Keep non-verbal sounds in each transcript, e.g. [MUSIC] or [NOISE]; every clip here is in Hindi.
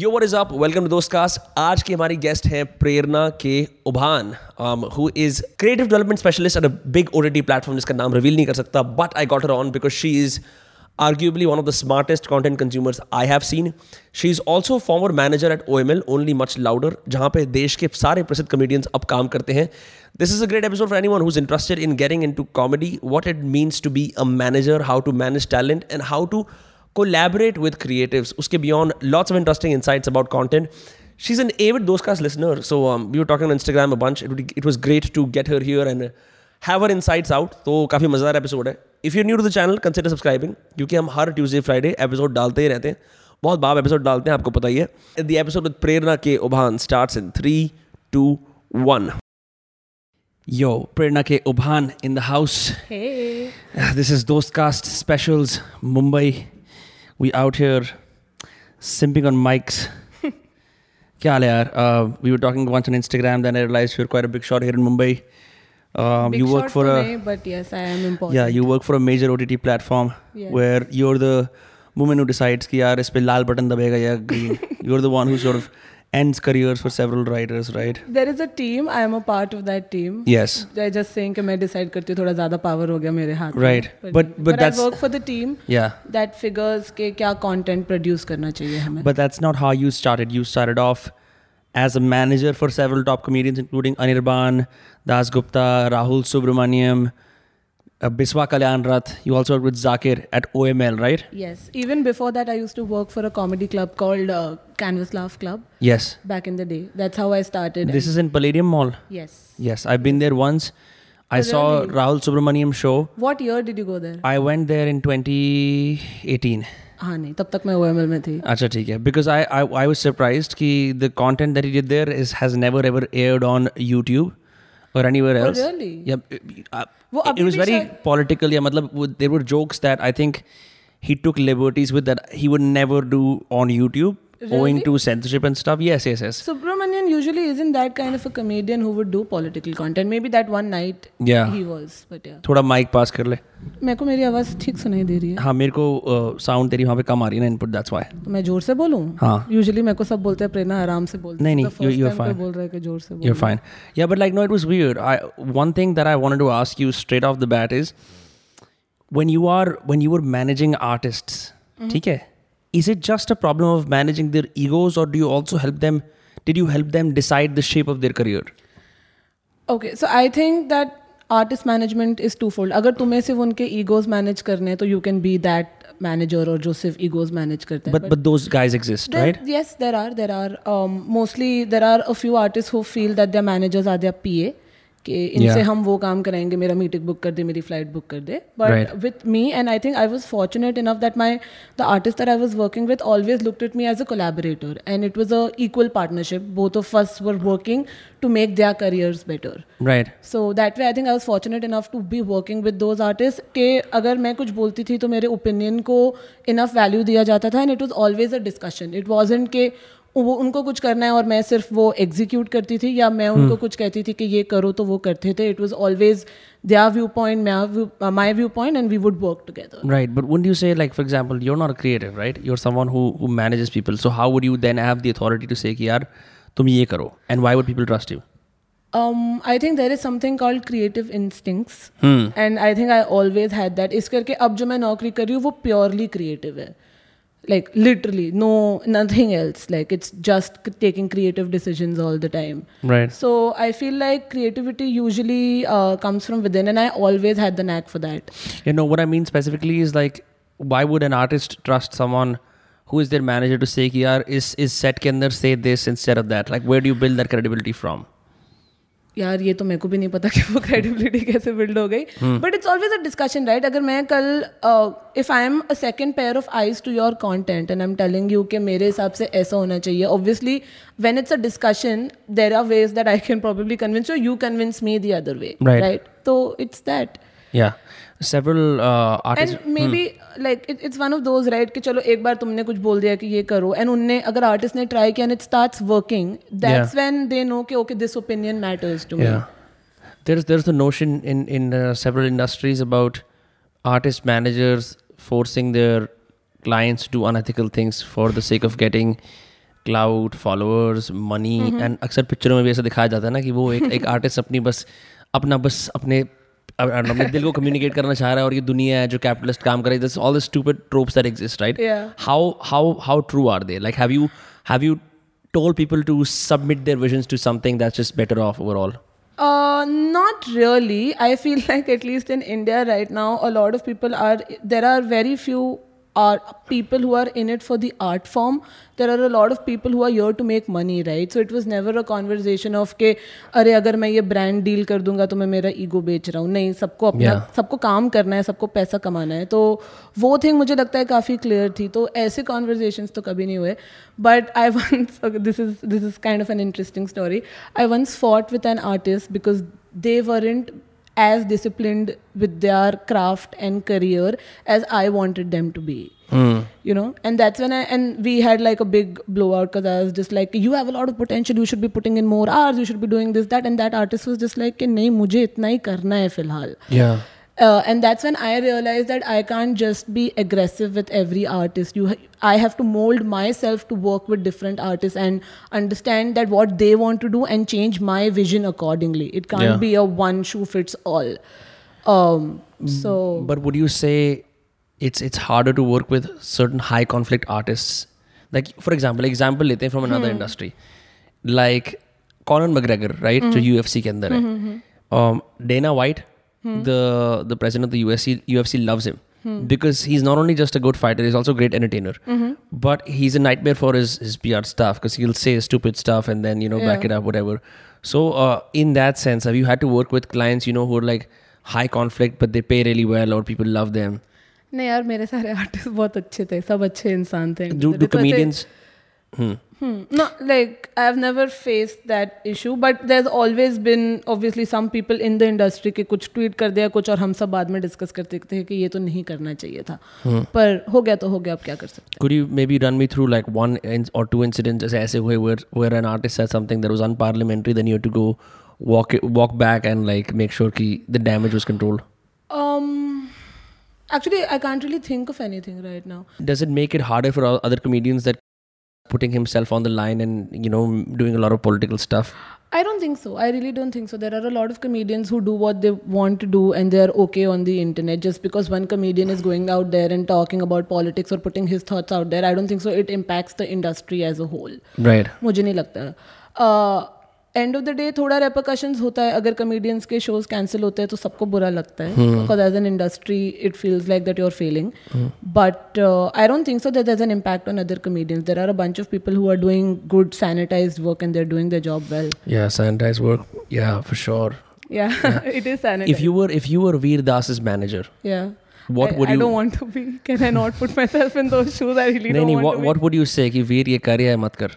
Yo what is up welcome to Dostcast आज की हमारी गेस्ट हैं Prerna K Ubhan. Who is creative development specialist at a big O T platform जिसका नाम रिवील नहीं कर सकता but I got her on because she is arguably one of the smartest content consumers I have seen she is also former manager at O M L only much louder जहाँ पे देश के सारे प्रसिद्ध कमेडियंस अब काम करते हैं। This is a great episode for anyone who's interested in getting into comedy what it means to be a manager how to manage talent and how to collaborate with creative उसके beyond lots of interesting insights about content she is an ever दोस्त का listener so you talk on Instagram bunch it was great to get her here and have her insights out तो काफ़ी मज़ेदार एपिसोड है. If you new to the channel consider subscribing क्योंकि हम हर ट्यूजडे फ्राइडे एपिसोड डालते ही रहते हैं. बहुत बाप एपिसोड डालते हैं आपको पता ही है. The episode with Prerna K Ubhan start in three two one yo Prerna K Ubhan in the house this is Dostcast specials Mumbai We out here simping on mics. [LAUGHS] Kya हाल है यार? Uh, we were talking once on Instagram, then I realized you're quite a big shot here in Mumbai. Um, Big you work shot for to a me, but yes, I am important. yeah, you work for a major OTT platform Yes. where you're the woman who decides कि यार इस पे लाल बटन दबेगा या green. [LAUGHS] you're the one who sort of ends careers for several writers, right? There is a team. I am a part of that team. Yes. I just saying कि मैं decide करती हूँ थोड़ा ज़्यादा power हो गया मेरे हाथ में. Right. But, But- but but I that's- work for the team Yeah. that figures के क्या content produce करना चाहिए हमें. But that's not how you started. You started off as a manager for several top comedians, including Anirban, Das Gupta, Rahul Subramaniam, Uh, Biswa Kalyan Rath. You also worked with Zakir at OML, right? yes. Even before that, I used to work for a comedy club called uh, Canvas Laugh Club Yes. back in the day. That's how I started. This is in Palladium Mall. yes. Yes, I've been there once. I Oh, saw really? Rahul Subramaniam show. What year did you go there? I went there in 2018. हाँ नहीं तब तक मैं OML में थी. अच्छा ठीक है because I I I was surprised कि the content that he did there is has never ever aired on YouTube or anywhere oh, else. Oh, really? Yeah. Uh, well, it was very political. Yeah, matlab, there were jokes that I think he took liberties with that he would never do on YouTube owing to censorship and stuff. Yes, yes, yes. Subramanian usually isn't that kind of a comedian who would do political content. Maybe that one night Yeah. he was, but yeah. थोड़ा माइक पास कर ले मेरे को मेरी आवाज़ ठीक सुनाई दे रही है हाँ मेरे को साउंड तेरी वहाँ पे कम आ रही है ना इनपुट दैट्स व्हाई तो मैं ज़ोर से बोलूँ हाँ। यूजुअली मेरे को सब बोलते हैं प्रेरणा आराम से बोलते नहीं, हैं। नहीं, time कोई fine. बोल रहा है कि ज़ोर से You're बोलो। fine. Yeah, but like, no, it was weird. I one thing that I wanted to ask you straight off the bat is when you are when you were managing artists, ठीक है, is it just a problem of managing their egos, or do you also help them? Did you help them decide the shape of their career? Okay, so I think that artist management is twofold. अगर तुम्हें सिर्फ़ उनके egos manage करने हैं तो you can be that manager और जो सिर्फ़ egos manage करते हैं But but those guys exist, There- right? Yes, there are. There are. Um, mostly, there are a few artists who feel that their managers are their PA. कि इनसे Yeah. हम वो काम कराएँगे मेरा मीटिंग बुक कर दे मेरी फ़्लाइट बुक कर दे. But with me and I think I was fortunate enough that my the artist that I was working with always looked at me as a collaborator and it was a equal partnership both of us were working to make their careers better right so that way I think I was fortunate enough to be working with those artist के अगर मैं कुछ बोलती थी तो मेरे ओपिनियन को इनफ वैल्यू दिया जाता था and it was always a discussion it wasn't के वो उनको कुछ करना है और मैं सिर्फ़ वो एग्जीक्यूट करती थी या मैं उनको कुछ कहती थी कि ये करो तो वो करते थे। It was always their view point my view point and we would work together right but would you say like for example you are not a creative right you are someone who who manages people so how would you then have the authority to say कि यार तुम ये करो and why would people trust you um i think there is something called creative instincts hmm. and i think i always had that. is karke ab jo main naukri kar rahi hu wo purely creative hai like literally no nothing else. Like it's just taking creative decisions all the time. Right. So i feel like creativity usually uh, comes from within and i always had the knack for that. You know what i mean specifically is like why would an artist trust someone who is their manager to say yaar is is set can andar say this instead of that? Like where do you build that credibility from? यार ये तो मेरे को भी नहीं पता कि वो क्रेडिबिलिटी [LAUGHS] कैसे बिल्ड हो गई। But it's always a discussion right अगर मैं कल if I am a second pair of eyes to your content and I am telling you कि मेरे हिसाब से ऐसा होना चाहिए obviously when it's a discussion there are ways that I can probably convince you you convince me the other way right तो it's that Yeah. Several uh, artists. And maybe like it's one of those right कि चलो एक बार तुमने कुछ बोल दिया कि ये करो एंड उनने अगर आर्टिस्ट ने ट्राई किया and it starts working that's when they know कि okay this opinion matters to me Yeah. There's there's the notion in in uh, several industries about artist managers forcing their clients to do unethical things for the sake of getting clout followers money and अक्सर पिक्चरों में भी ऐसा दिखाया जाता है ना कि वो एक एक [LAUGHS] आर्टिस्ट अपनी बस अपना बस अपने अपने दिल को कम्युनिकेट करना चाह रहा है और ये दुनिया है जो कैपिटलिस्ट काम करे this all the stupid tropes that exist right how how how true are they like have you have you told people to submit their visions to something that's just better off overall Uh, not really. I feel like at least in India right now, a lot of people are. There are very few art people who are in it for the art form. There are a lot of people who are here to make money, right? So it was never a conversation of के अरे अगर मैं ये ब्रांड डील कर दूँगा तो मैं मेरा ईगो बेच रहा हूँ नहीं सबको अपना Yeah. सबको काम करना है सबको पैसा कमाना है तो वो थिंग मुझे लगता है काफ़ी क्लियर थी तो ऐसे कॉन्वर्जेशंस तो कभी नहीं हुए but I once this is this is kind of an interesting story I once fought with an artist because they weren't as disciplined with their craft and career as I wanted them to be. You know, and that's when I and we had like a big blowout because I was just like, you have a lot of potential. You should be putting in more hours. You should be doing this, that, and that artist was just like, कि नहीं मुझे इतना ही करना है फिलहाल. yeah Uh, and that's when I realized that I can't just be aggressive with every artist. You, ha- I have to mold myself to work with different artists and understand that what they want to do and change my vision accordingly. It can't Yeah. be a one shoe fits all. Um, so but would you say it's it's harder to work with certain high conflict artists like for example example लेते हैं from another industry like Conor McGregor right जो UFC के अंदर है um, Dana White the the president of the UFC UFC loves him because he's not only just a good fighter he's also a great entertainer but he's a nightmare for his his PR stuff because he'll say stupid stuff and then you know back Yeah. it up whatever so uh, in that sense have you had to work with clients you know who are like high conflict but they pay really well or people love them नहीं यार मेरे सारे आर्टिस्ट बहुत अच्छे थे सब अच्छे इंसान थे do, do comedians hmm. Hmm. No, like I've never faced that issue, but there's always been obviously some people in the industry के कुछ ट्वीट कर दिया कुछ और हम सब बाद में डिस्कस करते थे कि ये तो नहीं करना चाहिए था पर हो गया तो हो गया अब क्या कर सकते could you maybe run me through like one in, or two incidents as ऐसे हुए where where an artist said something that was unparliamentary then you had to go walk it, walk back and like make sure ki the damage was controlled हैं um actually I can't really think of anything right now does it make it harder for o- other comedians that putting himself on the line and you know doing a lot of political stuff? I don't think so. I really don't think so. There are a lot of comedians who do what they want to do and they're okay on the internet. Just because one comedian is going out there and talking about politics or putting his thoughts out there i don't think so it impacts the industry as a whole. Right. uh, end of the day थोड़ा रेपोकशंस होता है अगर कमेडियंस के शोज़ कैंसिल होते हैं तो सबको बुरा लगता है because as an industry it feels like that you are failing but I don't think so that there's an impact on other comedians there are a bunch of people who are doing good sanitized work and they're doing their job well yeah sanitized work yeah for sure yeah, it is sanitized if you were if you were veer das's manager yeah what I, would I you I don't want to be can I not put myself in those shoes I really नहीं don't नहीं want what, to be what would you say कि वीर ये कर या मत कर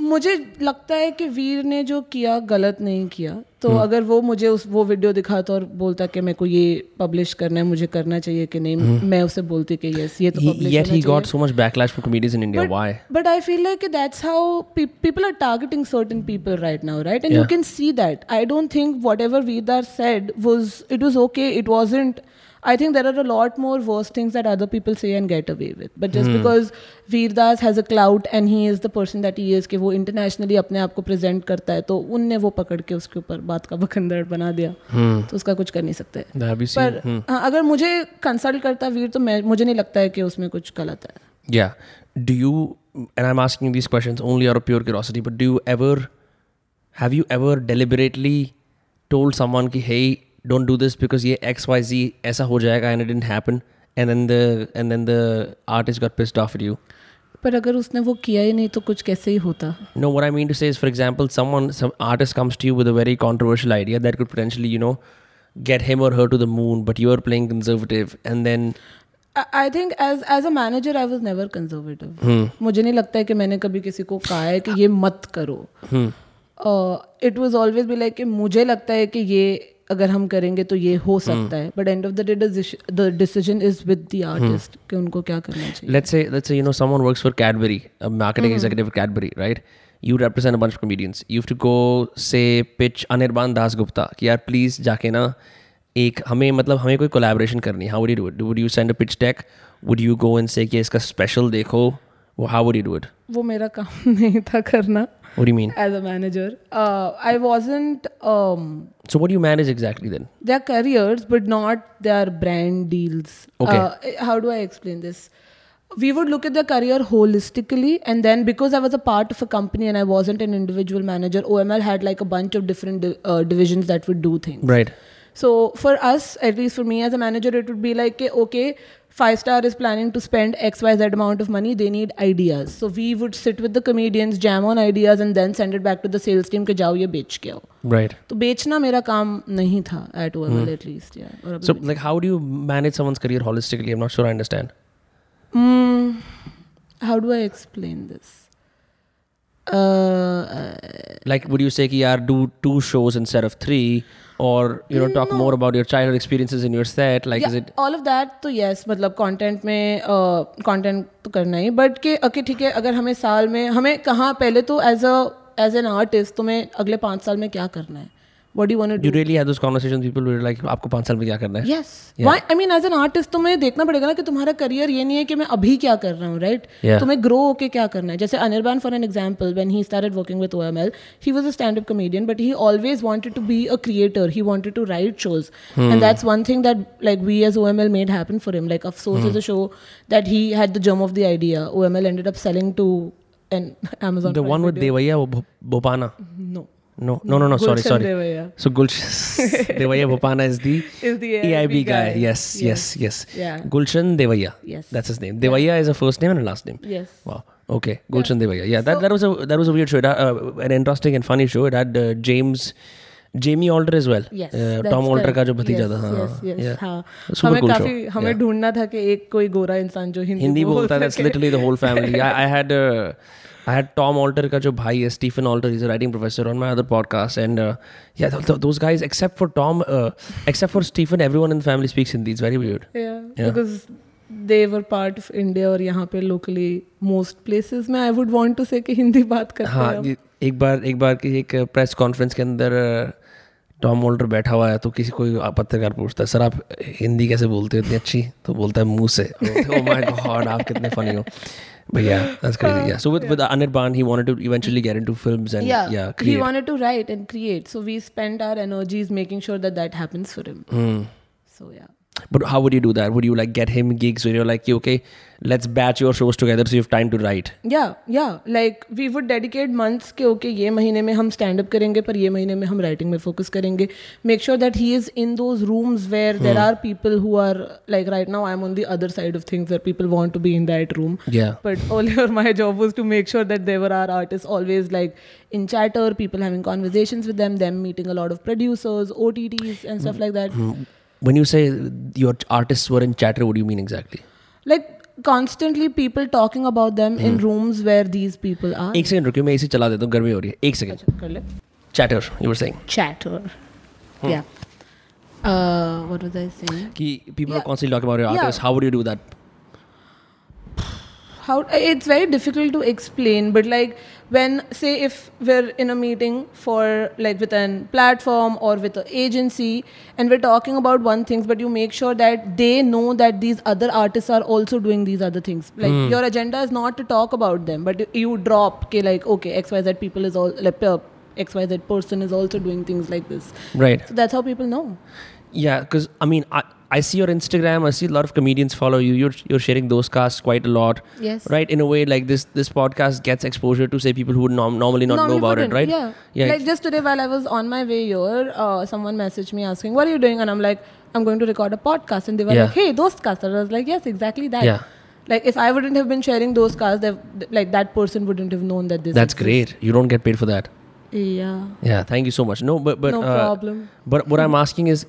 मुझे लगता है कि वीर ने जो किया गलत नहीं किया। तो हुँ. अगर वो मुझे उस वो वीडियो दिखाता और बोलता कि मेरे को ये पब्लिश करना है मुझे करना चाहिए कि नहीं हुँ. मैं उसे बोलती कि यस ये तो yet he got so much backlash for comedies in India why but I feel like that's how people are targeting certain people right now right and you can see that I don't think whatever Vir Das said was it was okay it wasn't okay, I think there are a lot more worse things that other people say and get away with. But just hmm. because Veerdas has a clout and he is the person that he is, कि वो internationally अपने आप को present करता है, तो उनने वो पकड़ के उसके ऊपर बात का बखंदड़ बना दिया, तो उसका कुछ कर नहीं सकते. पर हाँ, अगर मुझे कंसल्ट करता वीर तो मैं मुझे नहीं लगता है कि उसमें कुछ गलत है. Yeah. Do you? And I'm asking these questions only out of pure curiosity. But do you ever? Have you ever deliberately told someone कि hey don't do this because ये एक्स वाई जी ऐसा हो जाएगा and it happen and and then then the the artist got pissed off you पर अगर उसने वो किया ही नहीं तो कुछ कैसे ही होता? No where I mean to say for example someone comes to with a very controversial idea that could potentially you know get him or her to the moon but you are playing conservative and then I think as as a manager I was never conservative मुझे नहीं लगता है कि मैंने कभी किसी को कहा है कि ये मत करो। It was always be like कि मुझे लगता है कि ये अगर हम करेंगे तो ये हो सकता है but end of the day the decision is with the artist कि उनको क्या करना चाहिए। Let's say let's say you know someone works for Cadbury marketing executive Cadbury right you represent a bunch of comedians you have to go say pitch Anirban दास गुप्ता कि यार प्लीज़ जाके ना एक हमें मतलब हमें कोई कोलैबोरेशन करनी how would you do would you send a pitch deck would you go and say कि इसका स्पेशल देखो? हाउ वुड यू डू इट वो मेरा काम [LAUGHS] नहीं था करना। What do you mean? as a manager. Uh, I wasn't. Um, So what do you manage exactly then? their careers, but not their brand deals. Okay. Uh, how do I explain this? We would look at their career holistically, and then because I was a part of a company and I wasn't an individual manager, OML had like a bunch of different di- uh, divisions that would do things. Right. So for us, at least for me as a manager, it would be like, okay, okay, five star is planning to spend xyz amount of money. They need ideas. So we would sit with the comedians jam on ideas and then send it back to the sales team ke jao ye bech ke right. to bechna mera kaam nahi tha at all hmm. at least yeah. so like how do you manage someone's career holistically? I'm not sure i understand. Hmm, how do i explain this? Uh, like would you say ki yaar do two shows instead of three or you know talk no. more about your childhood experiences in your set like yeah, is it all of that तो yes मतलब content में content तो करना ही बट के ओके ठीक है अगर हमें साल में हमें कहाँ पहले तो as a as an artist तुम्हें अगले पाँच साल में क्या करना है what you want you really had those conversations people were like आपको पाँच साल में क्या करना है? Yes why I mean as an artist तुम्हें देखना पड़ेगा ना कि तुम्हारा करियर ये नहीं है कि मैं अभी क्या कर रहा हूँ राइट Yeah. तुम्हें ग्रो होके क्या करना है? जैसे Anirban for an example when he started working with O M L he was a stand up comedian but he always wanted to be a creator he wanted to write shows and that's one thing that like we as O M L made happen for him like Afsos is a show that he had the germ of the idea O M L ended up selling to an Amazon the one with Devaya Bho- no. no no no no sorry Gulshan sorry Devaya. so Gulshan [LAUGHS] Devaya Bhopana is the [LAUGHS] Is the EIB AIB guy. guy. Yes, yes, yes. Yeah. Gulshan Devaya. Yes. That's his name. Devaya is a first name and a last name. yes Wow. Okay. Gulshan Devaya. Yeah, that, that was a that was a weird show. It had, uh, an interesting and funny show. It had uh, James Jamie Alder as well. Yes, Uh, that's Tom Alder correct. का जो भतीजा Yes, था हाँ yes, yes, yeah. हाँ. Super हमें cool काफी show. हमें Yeah. ढूंढना था कि एक कोई गोरा इंसान जो हिंदी हिंदी बोल बोलता है that's सके. literally the whole family. I had Tom Alter का जो भाई है Stephen Alter is writing professor on my other podcast and yeah guys except for Tom except for Stephen everyone in family speaks Hindi is very viewed their part of India और यहाँ पे लोकली मोस्ट प्लेसेज में I would want to say Hindi बात कर हाँ एक बार एक बार की एक प्रेस कॉन्फ्रेंस के अंदर टॉम वोल्टर बैठा हुआ है तो किसी कोई पत्रकार पूछता है सर आप हिंदी कैसे बोलते हो इतनी अच्छी तो बोलता है मुँह से ओ माय गॉड आप कितने फनी हो But yeah, that's भैया that's crazy yeah so with with Anirban he wanted to eventually get into films and yeah, yeah, he wanted to write and create so we spent our energies making sure that that happens for him Mm. so yeah but how would you do that? Would you like get him gigs where you're like okay let's batch your shows together so you have time to write? Yeah yeah. Like we would dedicate months ke okay ye mahine mein hum stand up karenge par ye mahine mein hum writing mein focus karenge. Make sure that he is in those rooms where hmm. there are people who are like right now i'm on the other side of things where people want to be in that room. Yeah. But [LAUGHS] earlier my job was to make sure that there were our artists always like in chatter people having conversations with them them meeting a lot of producers otts and stuff hmm. like that. Hmm When you say your artists were in chatter, what do you mean exactly? like constantly people talking about them in rooms where these people are एक सेकंड रुकिए मैं इसे चला देता हूँ गर्मी हो रही है एक सेकंड अच्छा, कर ले chatter you were saying chatter. Yeah. Uh, what was I saying? कि people are Yeah. constantly talking about your Yeah. artists how would you do that How it's very difficult to explain, but like when say if we're in a meeting for like with an platform or with an agency and we're talking about one things, but you make sure that they know that these other artists are also doing these other things. Like your agenda is not to talk about them, but you drop okay, like okay, XYZ people is all like uh, XYZ person is also doing things like this. right So that's how people know. yeah because i mean I, I see your instagram i see a lot of comedians follow you you're, you're sharing those casts quite a lot Yes. right in a way like this this podcast gets exposure to say people who would norm- normally not know about it right Yeah. yeah Like just today while I was on my way here, uh, someone messaged me asking, What are you doing? And I'm like, I'm going to record a podcast. And they were Yeah. like, Hey, those casts. And I was like, Yes, exactly that. Yeah. Like if I wouldn't have been sharing those casts, like that person wouldn't have known that this that's exists. great you don't get paid for that Yeah. yeah thank you so much no but but no uh, problem. But what I'm asking is,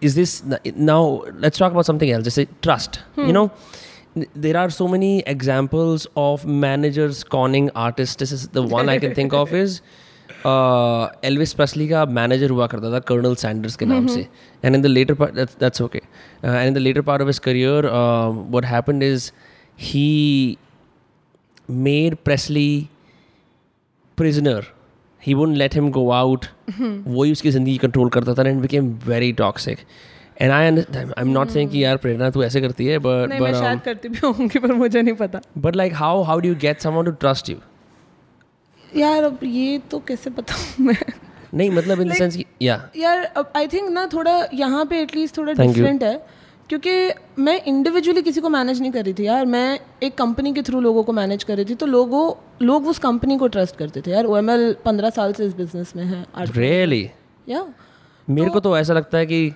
is this now? Let's talk about something else. Just say trust. Hmm. You know, n- there are so many examples of managers conning artists. This is the one I can think of is Elvis Presley का मैनेजर हुआ करता था कर्नल सैंडर्स के नाम से and in the later part that's okay and in the later part of his career what happened is he made Presley prisoner. He wouldn't let him go out. वही उसकी ज़िंदगी कंट्रोल करता था and became very toxic and I I am not saying कि यार प्रेरणा तू ऐसे करती है बट नहीं मैं बट शायद करती भी होंगी पर मुझे नहीं पता। But like how how do you get someone to trust you यार अब ये तो कैसे बताऊँ मैं? नहीं मतलब इन द सेंस या यार आई थिंक ना थोड़ा यहाँ पे एटलीस्ट थोड़ा डिफरेंट है। क्योंकि मैं इंडिविजुअली किसी को मैनेज नहीं कर रही थी यार। मैं एक कंपनी के थ्रू लोगों को मैनेज कर रही थी तो लोगों लोग उस कंपनी को ट्रस्ट करते थे यार। ओ एम एल पंद्रह साल से इस बिज़नेस में है रियली या मेरे को तो ऐसा लगता है कि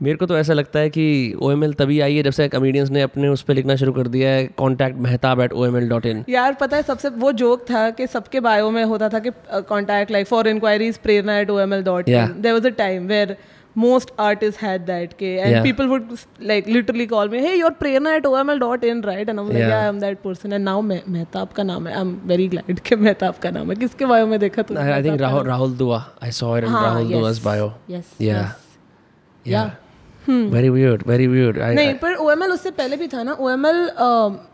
मेरे को तो ऐसा लगता है कि ओ एम एल तभी आई है जब से कमेडियंस ने अपने उस पर लिखना शुरू कर दिया है। Contact Mehtab at O M L dot in यार पता है सबसे वो जोक था कि सबके बायो में होता था कि contact like for inquiries Prerna at O M L dot. There was a time where most artists had that okay and Yeah. people would like literally call me hey you're prerna at oml.in right and i'm like Yeah. yeah i'm that person and now Me- mehtab ka naam hai i'm very glad कि mehtab का नाम है किसके बायो में देखा आई थिंक मेहताब का राहुल नाम? राहुल दुआ आई सॉ इट हाँ, Rahul yes. दुआ's bio yes Yeah. yes. Yeah. very weird very weird I, नहीं पर ओ उससे पहले भी था ना O M L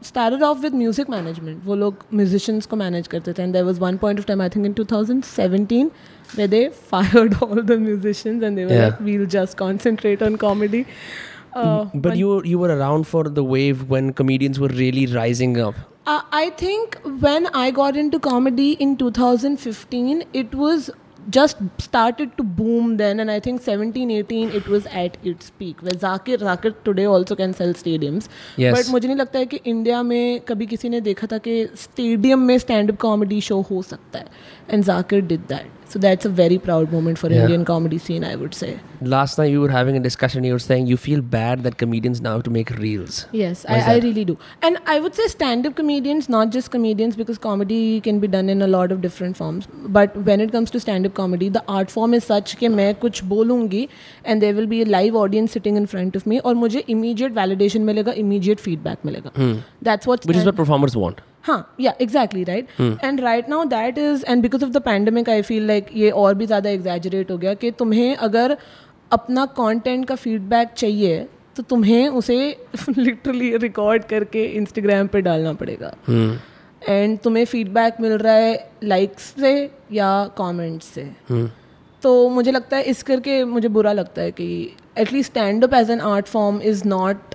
started off with music management वो लोग म्यूजिशियंस को मैनेज करते थे and there was one point of time I think in 2017 where they [LAUGHS] fired all the musicians and they were Yeah. like we'll just concentrate on comedy uh, but you you were around for the wave when comedians were really rising up Uh, I think when I got into comedy in 2015, it was just started to boom then and i think 17 18 it was at its peak where zakir zakir today also can sell stadiums Yes. but मुझे नहीं लगता है कि इंडिया में कभी किसी ने देखा था कि स्टेडियम में स्टैंड अप कॉमेडी शो हो सकता है and Zakir did that So that's a very proud moment for Yeah. Indian comedy scene I would say last night you were having a discussion you were saying you feel bad that comedians now have to make reels Yes, Why I, is I that? really do. And I would say stand up comedians, not just comedians, because comedy can be done in a lot of different forms. But when it comes to stand up comedy, the art form is such कि मैं कुछ बोलूँगी and there will be a live audience sitting in front of me और मुझे immediate validation मिलेगा, immediate feedback मिलेगा. That's what which is stand- what performers want हाँ yeah exactly right and right now that is and because of the pandemic I feel like ये और भी ज़्यादा एग्जैजरेट हो गया कि तुम्हें अगर अपना content का फीडबैक चाहिए तो तुम्हें उसे [LAUGHS] लिटरली रिकॉर्ड करके इंस्टाग्राम पे डालना पड़ेगा। एंड तुम्हें फीडबैक मिल रहा है लाइक्स से या कमेंट्स से। तो मुझे लगता है इस करके मुझे बुरा लगता है कि at least stand up as an art form is not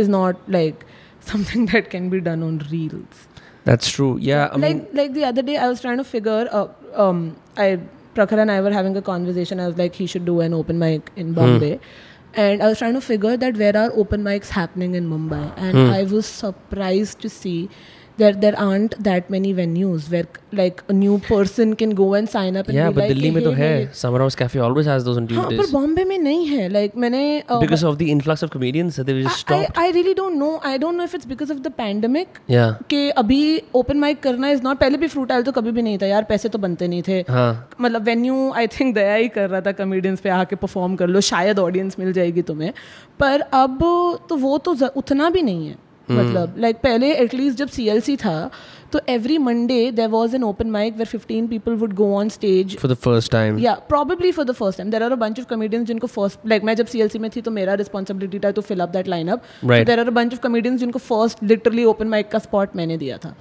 is not like something that can be done on reels. That's true. Yeah. I like mean, like the other day, I was trying to figure. Uh, um, I Prakhar and I were having a conversation. I was like, he should do an open mic in hmm. Bombay. Hmm. And I was trying to figure that where are open mics happening in Mumbai, and. Hmm. I was surprised to see that there aren't that many venues where like a new person can go and sign up and yeah be but like delhi "Hey, में तो है hey." summer house cafe always has those on हाँ पर tuesdays बॉम्बे में नहीं है लाइक मैंने uh, because of the influx of comedians that they were just stopped I I really don't know I don't know if it's because of the pandemic yeah कि अभी ओपन माइक करना इज़ नॉट पहले भी फ्रूट आयल तो कभी भी नहीं था यार पैसे तो बनते नहीं थे हाँ मतलब वेन्यू आई थिंक दया ही कर रहा था कमेडियंस पे आके परफॉर्म कर लो शायद ऑडियंस मिल जाएगी तुम्हें पर अब तो वो तो उतना भी नहीं है मतलब लाइक पहले एटलीस्ट जब सीएलसी था तो every Monday there was an open mic where fifteen people would go on stage for the first time या probably for the first time there are a bunch of comedians जिनको फ़र्स्ट लाइक मैं जब सीएलसी में थी तो मेरा रिस्पॉन्सिबिलिटी था to fill up that line up there are a bunch of comedians जिनको फ़र्स्ट लिटरली ओपन माइक का स्पॉट मैंने दिया था.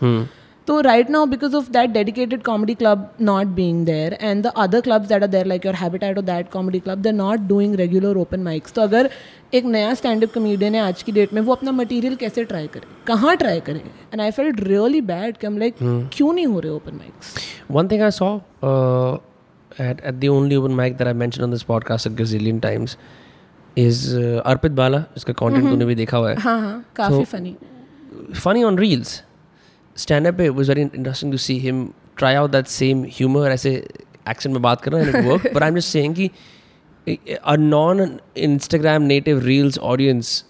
तो right now because of that dedicated comedy club not being there and the other clubs that are there like your habitat और that comedy club they not doing regular open mics तो अगर एक नया स्टैंड अप कमेडियन है आज की डेट में वो अपना मटेरियल कैसे ट्राई करे? कहाँ ट्राई करे? And I felt really bad कि हम लाइक क्यों नहीं हो रहे open mics One thing I saw uh, at, at the only open mic that I mentioned on this podcast a gazillion times is uh, Arpit Bala, जिसका content तूने भी देखा हुआ है. हाँ हाँ काफ़ी So- funny Funny on Stand up it was very interesting to see him try out that same humor ऐसे accent में बात करना and it worked. But I'm just saying कि a non-Instagram native reels audience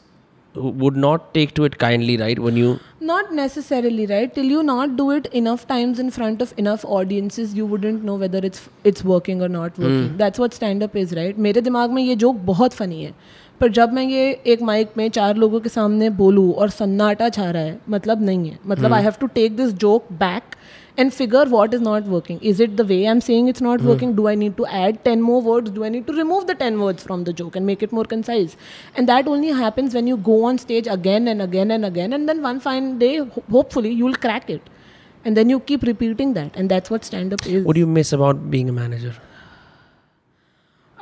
would not take to it kindly, right? When you Not necessarily, right? Till you not do it enough times in front of enough audiences, you wouldn't know whether it's it's working or not working. Mm. That's what stand up is, right? मेरे दिमाग में ये जोक बहुत फनी है पर जब मैं ये एक माइक में चार लोगों के सामने बोलूँ और सन्नाटा छा रहा है मतलब नहीं है मतलब I have to take this joke back and figure what is not working. Is it the way I'm saying it's not mm. working? Do I need to add 10 more words? Do I need to remove the 10 words from the joke and make it more concise? And that only happens when you go on stage again and again and again. And then one fine day, ho- hopefully, you'll crack it. And then you keep repeating that. And that's what stand up is. what do you miss about being a manager?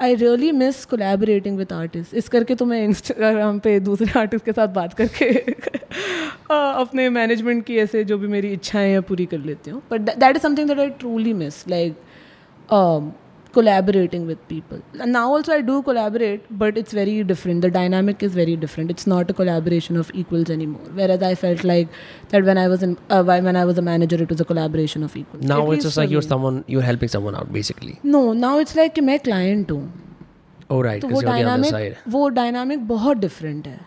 I really miss collaborating with artist इस करके तो मैं इंस्टाग्राम पे दूसरे आर्टिस्ट के साथ बात करके [LAUGHS] अपने मैनेजमेंट की ऐसे जो भी मेरी इच्छाएँ हैं, पूरी कर लेती हूँ. But that is something that I truly miss like collaborating with people and now also i do collaborate but it's very different the dynamic is very different it's not a collaboration of equals anymore whereas i felt like that when i was in uh, when i was a manager it was a collaboration of equals Now At it's least just like for you're me. someone you're helping someone out basically. no now it's like कि मैं client हूँ Oh right, तो because वो you're on the other dynamic side. वो डायनामिक बहुत डिफरेंट है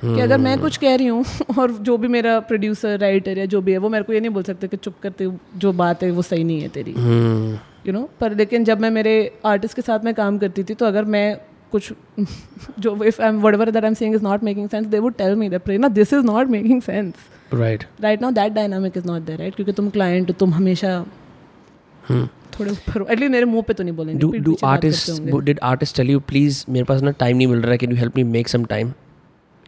कि अगर मैं कुछ कह रही हूँ [LAUGHS] और जो भी मेरा प्रोड्यूसर राइटर या जो भी है वो मेरे को ये नहीं बोल सकते कि चुप करते जो बात है वो सही नहीं है तेरी Hmm. यू नो पर लेकिन जब मैं मेरे आर्टिस्ट के साथ में काम करती थी तो अगर मैं कुछ [LAUGHS] जो if I am whatever that I am saying is not making sense they would tell me that Prerna this is not making sense Right. Right now that dynamic is not there right क्योंकि तुम क्लाइंट हो तुम हमेशा थोड़े ऊपर एटलीस्ट मेरे मुँह पे तो नहीं बोलेंगे artists होंगे। wo- did artists tell you please मेरे पास ना टाइम नहीं मिल रहा है can you help me make some time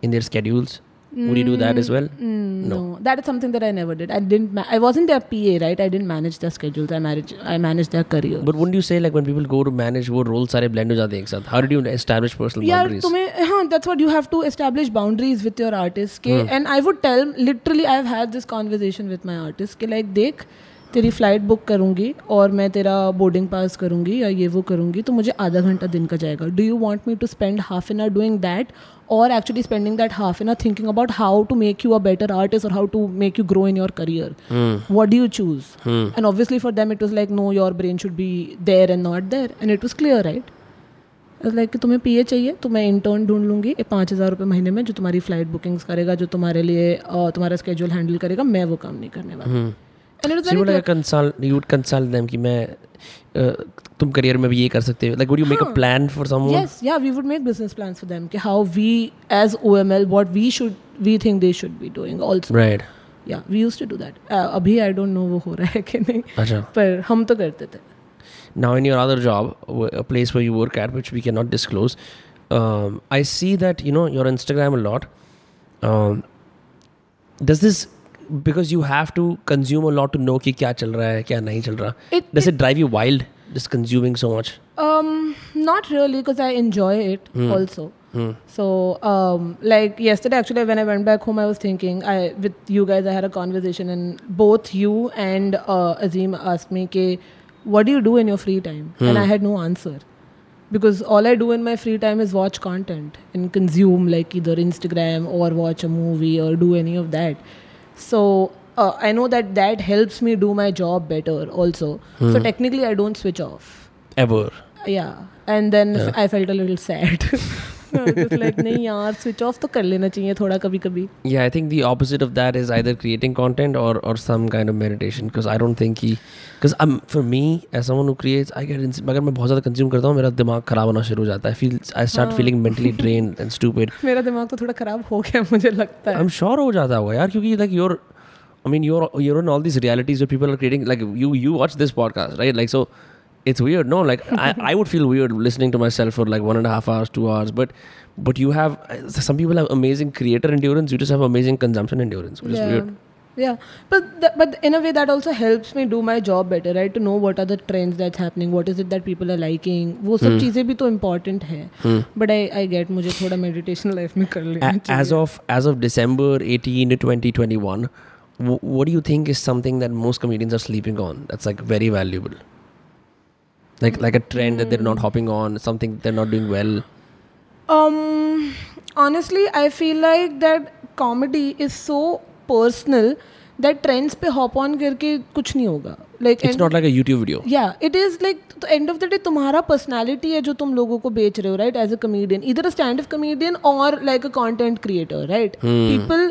in their schedules? Would you do that as well? Mm, no. that is something that I never did. I didn't. Ma- I wasn't their PA, right? I didn't manage their schedules. I managed. I managed their career. But wouldn't you say like when people go to manage वो roles सारे blend हो जाते हैं एक साथ? How did you establish personal yeah, boundaries? तुम्हें हाँ that's what you have to establish boundaries with your artist के Hmm. and I would tell literally I've had this conversation with my artist ke, like देख तेरी फ़्लाइट बुक करूँगी और मैं तेरा बोर्डिंग पास करूँगी या ये वो करूँगी तो मुझे आधा घंटा दिन का जाएगा। Do you want me to spend half an hour doing that और actually spending that half an hour thinking about how to make you a better artist और how to make you grow in your career Hmm. Do you choose and and for them it it like no your brain should be be and not not and it was clear right right? I was like तुम्हें पीए चाहिए तो मैं इंटर्न ढूंढ लूँगी पाँच हज़ार रुपये महीने में जो तुम्हारी फ़्लाइट बुकिंग्स करेगा जो तुम्हारे लिए तुम्हारा स्केड्यूल हैंडल करेगा मैं वो काम नहीं करने वाला। तुम करियर में भी ये कर सकते हो। Like would you make a plan for someone yes yeah we would make business plans for them कि how we as OML what we should we think they should be doing also right yeah we used to do that अभी आई डोंट नो वो हो रहा है कि नहीं। अच्छा। पर हम तो करते थे। Now in your other job a place where you work at which we can not disclose I see that you know your Instagram a lot does this because you have to consume a lot to know कि क्या चल रहा है क्या नहीं चल रहा It- does it drive you wild just consuming so much Um, not really, because I enjoy it also. So, um, like yesterday, actually, when I went back home, I was thinking, I with you guys, I had a conversation, and both you and uh, Azim asked me, "Ke, what do you do in your free time?" And I had no answer because all I do in my free time is watch content and consume like either Instagram or watch a movie or do any of that. so. Uh, I know that that helps me do my job better also. So technically I don't switch off. ever Yeah. And then I felt a little sad. [LAUGHS] Like, नहीं यार switch off तो कर लेना चाहिए थोड़ा कभी कभी yeah i think the opposite of that is either creating content or or some kind of meditation because i don't think he because i'm for me as someone who creates i get ins- अगर मैं बहुत ज़्यादा consume करता हूँ मेरा दिमाग खराब होना शुरू हो जाता है I feel I start feeling mentally drained and stupid मेरा दिमाग तो थोड़ा खराब हो गया मुझे लगता है I'm sure हो जाता होगा यार क्योंकि like you're I mean you're you're in all these realities where people are creating like you you watch this podcast right like so it's weird no like I, I would feel weird listening to myself for like one and a half hours two hours but but you have some people have amazing creator endurance you just have amazing consumption endurance which is yeah. weird Yeah, but th- but in a way that also helps me do my job better, right? To know what are the trends that's happening, what is it that people are liking. वो सब चीज़ें भी तो important है. But I I get मुझे थोड़ा meditation life में कर लेना A- as of as of December 18 to 2021 w- what do you think is something that most comedians are sleeping on that's like very valuable like like a trend that they're not hopping on something they're not doing well Um, honestly, I feel like that comedy is so personal that trends पे hop on करके कुछ नहीं होगा. Like it's not like a youtube video yeah, it is like the end of the day तुम्हारा personality है जो तुम लोगों को बेच रहे हो, right? As a comedian, either a stand-up comedian or like a content creator, right? People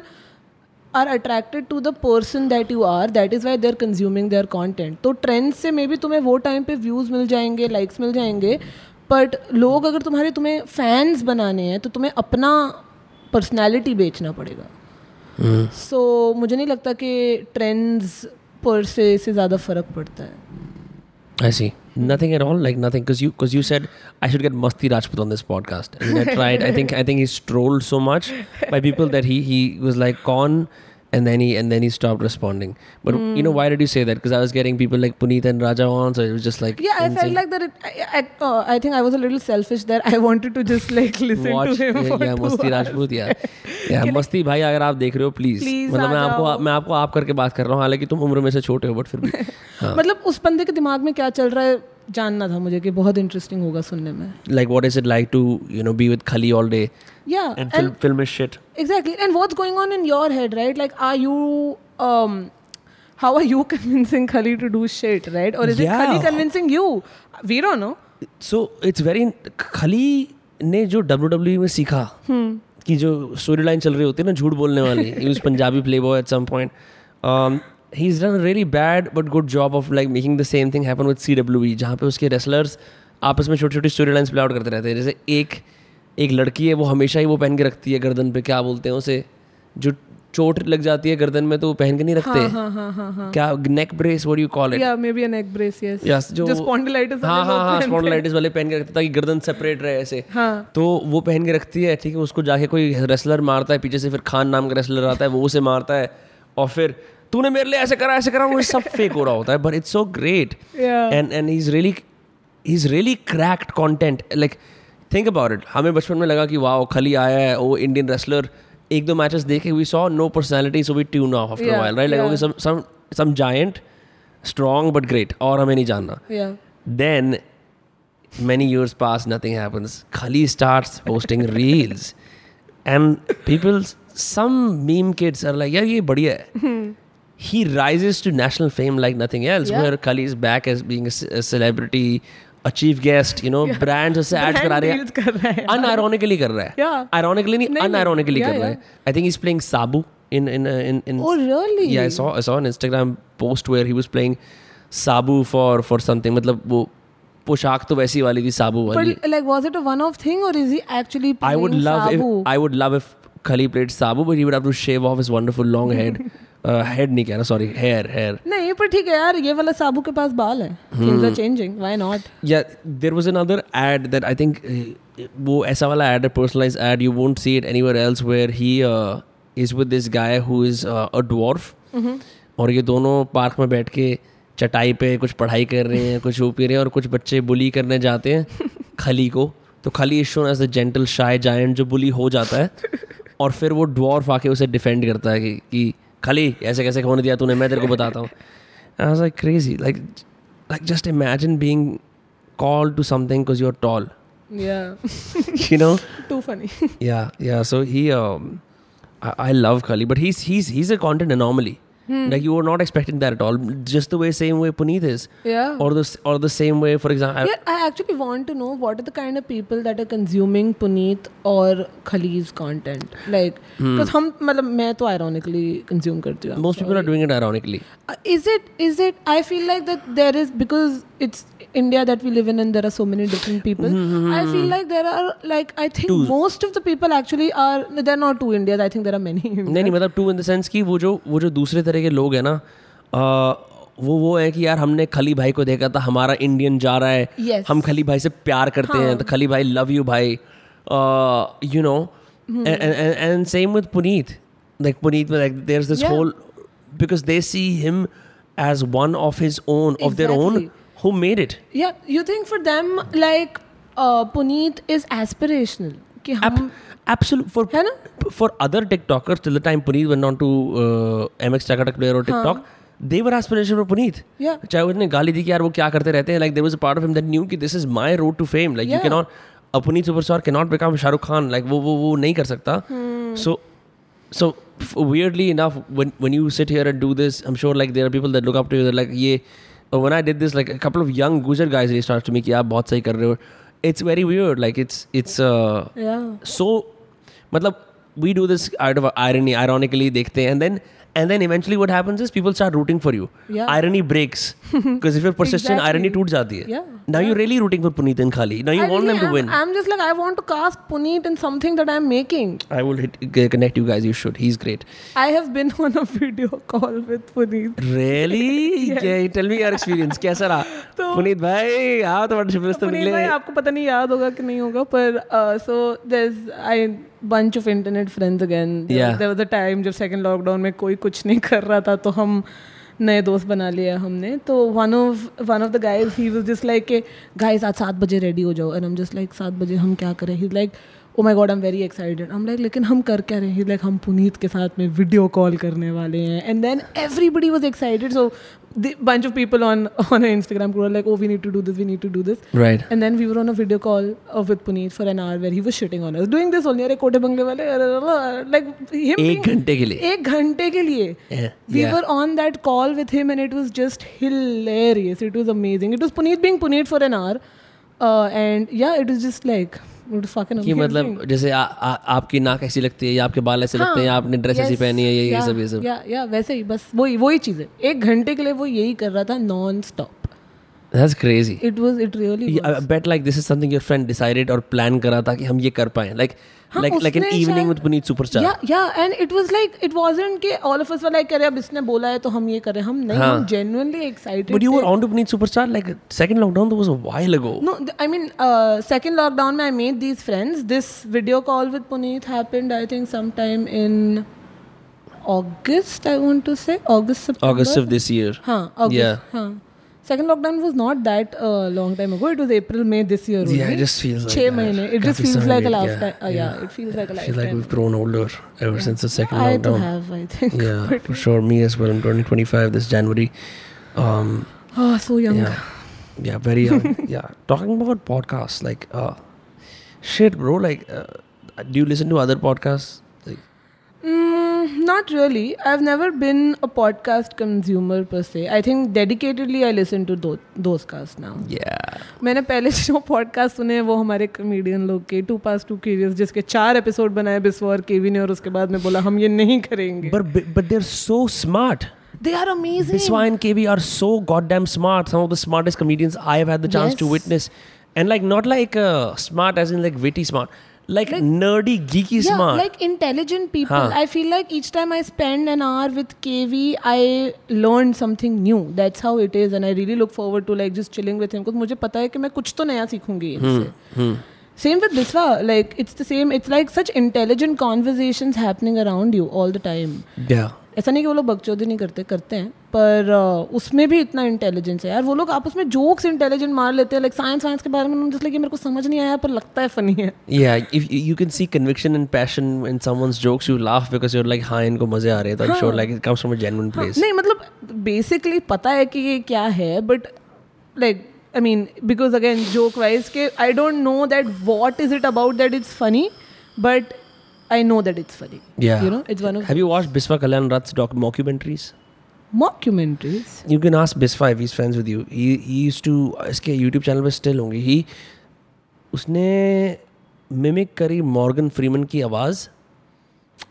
are attracted to the person that you are that is why they're consuming their content तो ट्रेंड्स से मे बी तुम्हें वो टाइम पे व्यूज़ मिल जाएँगे लाइक्स मिल जाएँगे बट लोग अगर तुम्हारे तुम्हें फैंस बनाने हैं तो तुम्हें अपना पर्सनैलिटी बेचना पड़ेगा। सो so, मुझे नहीं लगता कि ट्रेंड्स पर से से ज़्यादा फ़र्क पड़ता है। I see. Hmm. Nothing at all, like nothing, because you because you said I should get Masti Rajput on this podcast. I mean, I tried. I think I think he's trolled so much by people that he he was like con, and then he and then he stopped responding. But mm. you know why did you say that? Because I was getting people like Puneet and Raja on, so it was just like Yeah, insane. I felt like that. It, I, I, uh, I think I was a little selfish there. I wanted to just like listen Watch, to him. yeah, for yeah, मस्ती hours. राजपूत यार यार मस्ती भाई अगर आप देख रहे हो प्लीज़ Please मतलब मैं आपको। मैं आपको आप करके बात कर रहा हूँ हालाँकि तुम उम्र में से छोटे हो बट फिर भी हाँ मतलब उस बंदे के दिमाग में क्या चल रहा है जानना था मुझे कि बहुत इंटरेस्टिंग होगा सुनने में like what is it like to you know be with Khali all day या and film, film his shit exactly and what's going on in your head right like are you um how are you convincing Khali to do shit right or is yeah. it Khali convincing you we don't know so it's very खली ने जो WWE में सीखा कि जो स्टोरी लाइन चल रही होती है ना झूठ बोलने वाली he was Punjabi playboy at some point he is done really bad but good job of like making the same thing happen with C W E जहाँ पे उसके रेसलर्स आपस में छोटी छोटी स्टोरी लाइन्स प्ले आउट करते रहते हैं। जैसे एक एक लड़की है वो हमेशा ही वो पहन के रखती है गर्दन पे क्या बोलते हैं उसे? जो चोट लग जाती है गर्दन में तो वो पहन के नहीं रखते। हाँ हाँ हाँ हाँ क्या neck brace what you call it yeah maybe a neck brace yes. Yes, जो जो spondylitis हाँ हाँ हाँ स्पॉन्डिलाइटिस वाले पहन के रखते ताकि गर्दन सेपरेट रहे ऐसे। हाँ। तो वो पहन के रखती है ठीक है उसको जाके कोई रेसलर मारता है पीछे से फिर खान नाम का रेसलर आता है वो उसे मारता है और फिर तूने मेरे लिए ऐसे करा ऐसे करा वो सब फेक हो रहा होता है but it's so great and and is really is really cracked content like think about it हमें बचपन में लगा कि वाह खली आया है वो इंडियन रेसलर एक दो मैचेस देखे we saw no personality so we tune off after while right like some some some giant strong but great और हमें नहीं जानना. Then then many years pass nothing happens. Khali starts posting [LAUGHS] reels. And people some meme kids are like yeah ye badhiya hai he rises to national fame like nothing else Yeah. where khali is back as being a, ce- a celebrity a chief guest you know brands उससे ads Brand करा रहे deals कर रहा है हैं unironically कर रहा है Yeah. ironically नहीं नहीं, नहीं. unironically Yeah, कर रहा है I think he's playing Sabu in in uh, in in oh really yeah, I saw I saw an Instagram post where he was playing Sabu for for something. मतलब वो पोशाक तो वैसी वाली थी साबू वाली. but like was it a one off thing or is he actually I playing would love Sabu? if I would love if Khali played Sabu, but he would have to shave off his wonderful long head. [LAUGHS] Uh, head नहीं कहना सॉरी हेयर हेयर नहीं पर ठीक है यार ये वाला साबू के पास बाल है। Things are changing why not yeah there was another ad that I think वो ऐसा वाला ad personalized ad you won't see it anywhere else where he is with this guy who is a dwarf और ये दोनों पार्क में बैठ के चटाई पे कुछ पढ़ाई कर रहे हैं कुछ वो पी रहे हैं और कुछ बच्चे बुली करने जाते हैं [LAUGHS] खली को। तो Khali is as a gentle shy giant जो बुली हो जाता है। [LAUGHS] और फिर वो ड्वार्फ आके उसे डिफेंड करता है कि, कि खली ऐसे कैसे खोने दिया तूने मैं तेरे को बताता हूँ I was crazy like like just imagine being call called to something because you're tall yeah you know too funny yeah yeah so he um I, I love Kali but he's he's he's a content anomaly like you were not expecting that at all just the way same way Puneet is yeah or the s- or the same way for example yeah, I actually want to know what are the kind of people that are consuming Puneet or Khali's content. Like, Hmm. because हम मतलब मैं तो ironically consume करती हूँ. I'm most people are doing it ironically Uh, is it is it i feel like that there is because it's india that we live in and there are so many different people i feel like there are like i think most of the people actually are they're not two indias i think there are many नहीं नहीं मतलब टू इन द सेंस कि वो जो वो जो दूसरे तरह के लोग हैं ना आ, वो वो है कि यार हमने खली भाई को देखा था हमारा इंडियन जा रहा है Yes. हम खली भाई से प्यार करते हाँ. हैं तो खली भाई लव यू भाई you know and same with Puneet like Puneet like there is this whole because they see him as one of his own of their own. Who made it yeah you think for them like uh, puneet is aspirational कि हम Absolute for है ना? for other TikTokers till the time Puneet went on to uh, MX Chakatak player or TikTok, they were aspiration for Puneet. Yeah. चाहे उसने गाली दी कि यार वो क्या करते रहते हैं like there was a part of him that knew कि this is my road to fame like yeah. you cannot a Puneet superstar cannot become Shahrukh Khan like वो वो वो नहीं कर सकता so so weirdly enough when when you sit here and do this I'm sure like there are people that look up to you they're like ये or when I did this like a couple of young gujar guys reached out to me कि आप बहुत सही कर रहे हो it's very weird like it's it's uh, yeah so मतलब we do this out of irony ironically देखते हैं and then and then eventually what happens is people start rooting for you Yeah. irony breaks because if you're persistent Exactly. irony टूट जाती है Yeah. now you're really rooting for Puneet and Khali now you I want really them to am, win I'm just like I want to cast Puneet in something that I'm making. I will hit, g- connect you guys you should he's great I have been on a video call with Puneet. really yeah, tell me your experience कैसा रहा तो- पुनीत भाई आओ तो बड़ा पुनीत निकले आपको पता नहीं याद होगा कि नहीं होगा पर so there I bunch of internet friends again there was a time जब सेकेंड लॉकडाउन में कोई कुछ नहीं कर रहा था तो हम नए दोस्त बना लिया हमने। तो one of one of the guys he was just like के गाइज़ आज सात बजे रेडी हो जाओ. एंड हम जस्ट लाइक सात बजे हम क्या करें? He like oh my God am very excited हम लाइक लेकिन हम कर क्या रहे हैं? लाइक हम पुनीत के साथ में वीडियो कॉल करने वाले हैं. And then everybody was excited so bunch of people on on Instagram like oh we need to do this we need to do this right and then we were on a video call with Puneet for N R where he was shooting on doing this only अरे कोटे बंगले वाले? लाइक एक घंटे के लिए। एक घंटे के लिए. We were on that call with him and it was just hilarious it was amazing it was Puneet being Puneet for N R and yeah it is just like it fucking कि मतलब जैसे आ, आ, आपकी नाक ऐसी लगती है या आपके बाल ऐसे लगते हैं या आपने ड्रेस ऐसी पहनी है ये ये सब ये सब। या या वैसे ही बस वही वही चीज़ है। एक घंटे के लिए वो यही कर रहा था non stop That's crazy. It crazy really was. Yeah, I bet like this is something your friend decided or planned करा था कि हम ये कर पाए। लाइक हाँ, एन उसने इवनिंग शायद- with Puneet superstar yeah yeah and it was like it wasn't कि all of us were like अरे अब इसने बोला है तो हम ये करें हम नहीं हाँ. हम genuinely excited But you were on to Puneet Superstar like second lockdown that was a while ago. No, I mean, uh, second lockdown, I made these friends. This video call with Puneet happened, I think, sometime in August. I want to say August, September. August of this year. Huh, August. Yeah. Huh. second lockdown was not that uh, long time ago. It was April, May this year. Only. Yeah, it just feels like that. It just feels like a lifetime. Yeah, uh, yeah, yeah, it feels like a lifetime. Feel like we've grown older ever yeah. since the second I lockdown. I have, I think. Yeah, [LAUGHS] for sure. Me as well. I'm 2025. this January. Um, oh, so young. Yeah, yeah very young. [LAUGHS] yeah. Talking about podcasts, like, uh, shit, bro, like, uh, do you listen to other podcasts? Like, Mm, not really. I've never been a podcast consumer per se. I think dedicatedly I listen to those those casts now. yeah, मैंने पहले जो पॉडकास्ट सुने हैं वो हमारे कमेडियन लोग के टू पास टू क्यूरियस जिसके चार एपिसोड बनाए बिस्वा और केवी ने और उसके बाद में बोला हम ये नहीं करेंगे but but they're so smart. They are amazing Biswa and KB are so goddamn smart. Some of the smartest comedians I have had the chance to Yes. witness, and like not like uh, smart as in like witty smart, Like, like nerdy geeky yeah, smart. like intelligent people. Huh. I feel like each time I spend an hour with KV, I learn something new. That's how it is, and I really look forward to like just chilling with him because मुझे पता है कि मैं कुछ तो नया सीखूँगी hmm. Same with Biswa. Like it's the same. It's like such intelligent conversations happening around you all the time. yeah. ऐसा नहीं कि वो लोग बगचौदी नहीं करते करते हैं पर उसमें भी इतना इंटेलिजेंस है यार वो लोग आपस में जोक्स इंटेलिजेंट मार लेते हैं लाइक साइंस वाइंस के बारे में जैसे कि मेरे को समझ नहीं आया पर लगता है फनी है Yeah, if you you can see conviction and passion in someone's jokes, you laugh because you're like, हाँ इनको मज़े आ रहे हैं. तो I'm sure like it comes from a genuine place. नहीं मतलब बेसिकली पता है कि ये क्या है but like I mean because again joke wise के I don't know that what is it about that it's funny but I know that it's funny Yeah. You know it's one of Have you watched Biswa Kalyan Rath's doc mockumentaries? Mockumentaries You can ask Biswa if he's friends with you. He he used to इसके YouTube channel पे still होंगे. He उसने mimic करी Morgan Freeman की आवाज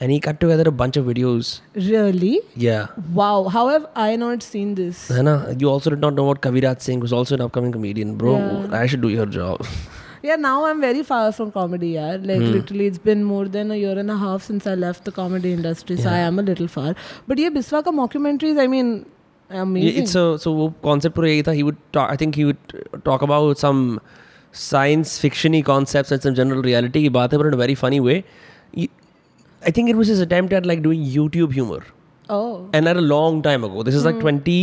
and he cut together a bunch of videos. Really Yeah. Wow how have I not seen this है ना? You also did not know about Kaviraj Singh, who's also an upcoming comedian. Bro, Yeah. I should do your job. [LAUGHS] Yeah, now I'm very far from comedy, yeah. Like Hmm. literally, it's been more than a year and a half since I left the comedy industry, so I am a little far. But yeah, Biswa ka documentaries, I mean, amazing. Yeah, it's a so वो concept पूरा यही था. He would talk. I think he would talk about some science fictiony concepts and some general reality की बात है, but in a very funny way. He- I think it was his attempt at like doing YouTube humor, oh, and at a long time ago. This is like 20,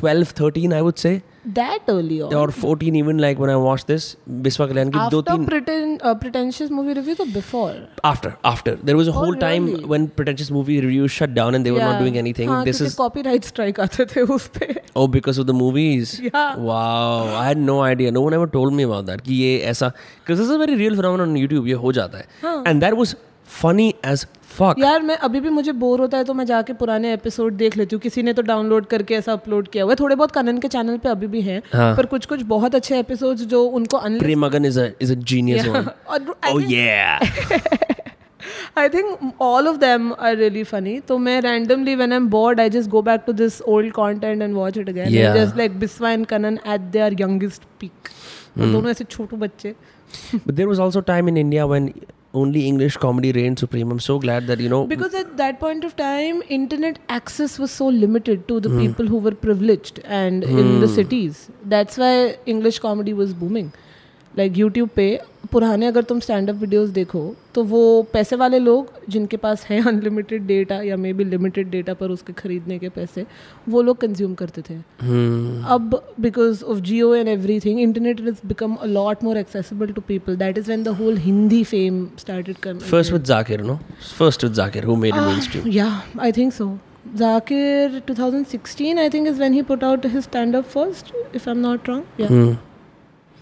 12, 13, I would say, That early on. or 14 even. Like when I watched this, Biswa Kalyan दो After तीन preten- uh, pretentious movie review, or before? after after there was a Oh, whole really? time when pretentious movie reviews shut down and they yeah. were not doing anything. हाँ, this is copyright strike आते थे उस पे. Oh, because of the movies. Yeah. Wow, I had no idea. No one ever told me about that. कि ये ऐसा because this is a very real phenomenon on YouTube. ये हो जाता है. And that was funny as fuck. यार मैं अभी भी मुझे बोर होता है तो मैं जाके पुराने एपिसोड देख लेती हूँ किसी ने तो डाउनलोड करके ऐसा अपलोड किया हुआ है थोड़े बहुत कनन के चैनल पे अभी भी हैं हाँ. पर कुछ कुछ बहुत अच्छे एपिसोड्स जो उनको unless- Premagan is a is a genius Yeah. one. और I Oh think- yeah. I think all of them are really funny. तो मैं randomly when I'm bored, I just go back to this old content and watch it again. Yeah. And just like Biswa and Kanan at their youngest peak. Hmm. और दोनों ऐसे छोटू बच्चे. but there was also time in India when only English comedy reigned supreme. I'm so glad that you know. Because at that point of time, internet access was so limited to the Hmm. people who were privileged and in the cities. That's why English comedy was booming. Like YouTube पे पुराने अगर तुम स्टैंड अप वीडियोस देखो तो वो पैसे वाले लोग जिनके पास है अनलिमिटेड डेटा या मे बी लिमिटेड डेटा पर उसके खरीदने के पैसे वो लोग कंज्यूम करते थे Hmm. अब because of Jio and everything internet is become a lot more accessible to people that is when the whole Hindi fame started First with Zakir, no? First with Zakir, who made it mainstream. Yeah, I think so. Zakir 2016, I think, is when he put out his stand up first, if I'm not wrong. Yeah. Hmm.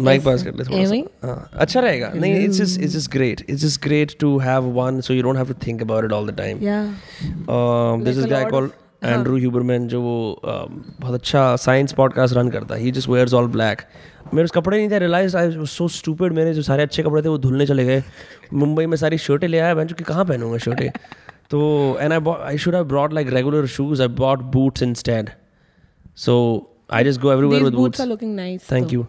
Mic pass कर ले थोड़ा सा। हाँ अच्छा रहेगा। नहीं it's just it's just great it's just great to have one so you don't have to think about it all the time Yeah. This is guy called Andrew Huberman जो वो um, बहुत अच्छा साइंस पॉडकास्ट रन करता है। He just wears all black मेरे उस कपड़े नहीं थे realize I was so stupid मेरे जो सारे अच्छे कपड़े थे वो धुलने चले गए। मुंबई में सारी शर्टें ले आया। मैं जो कि कहाँ पहनूँगा शर्टें [LAUGHS] तो and I I should have brought like regular shoes I bought boots instead so I just go everywhere with boots are looking nice. Thank you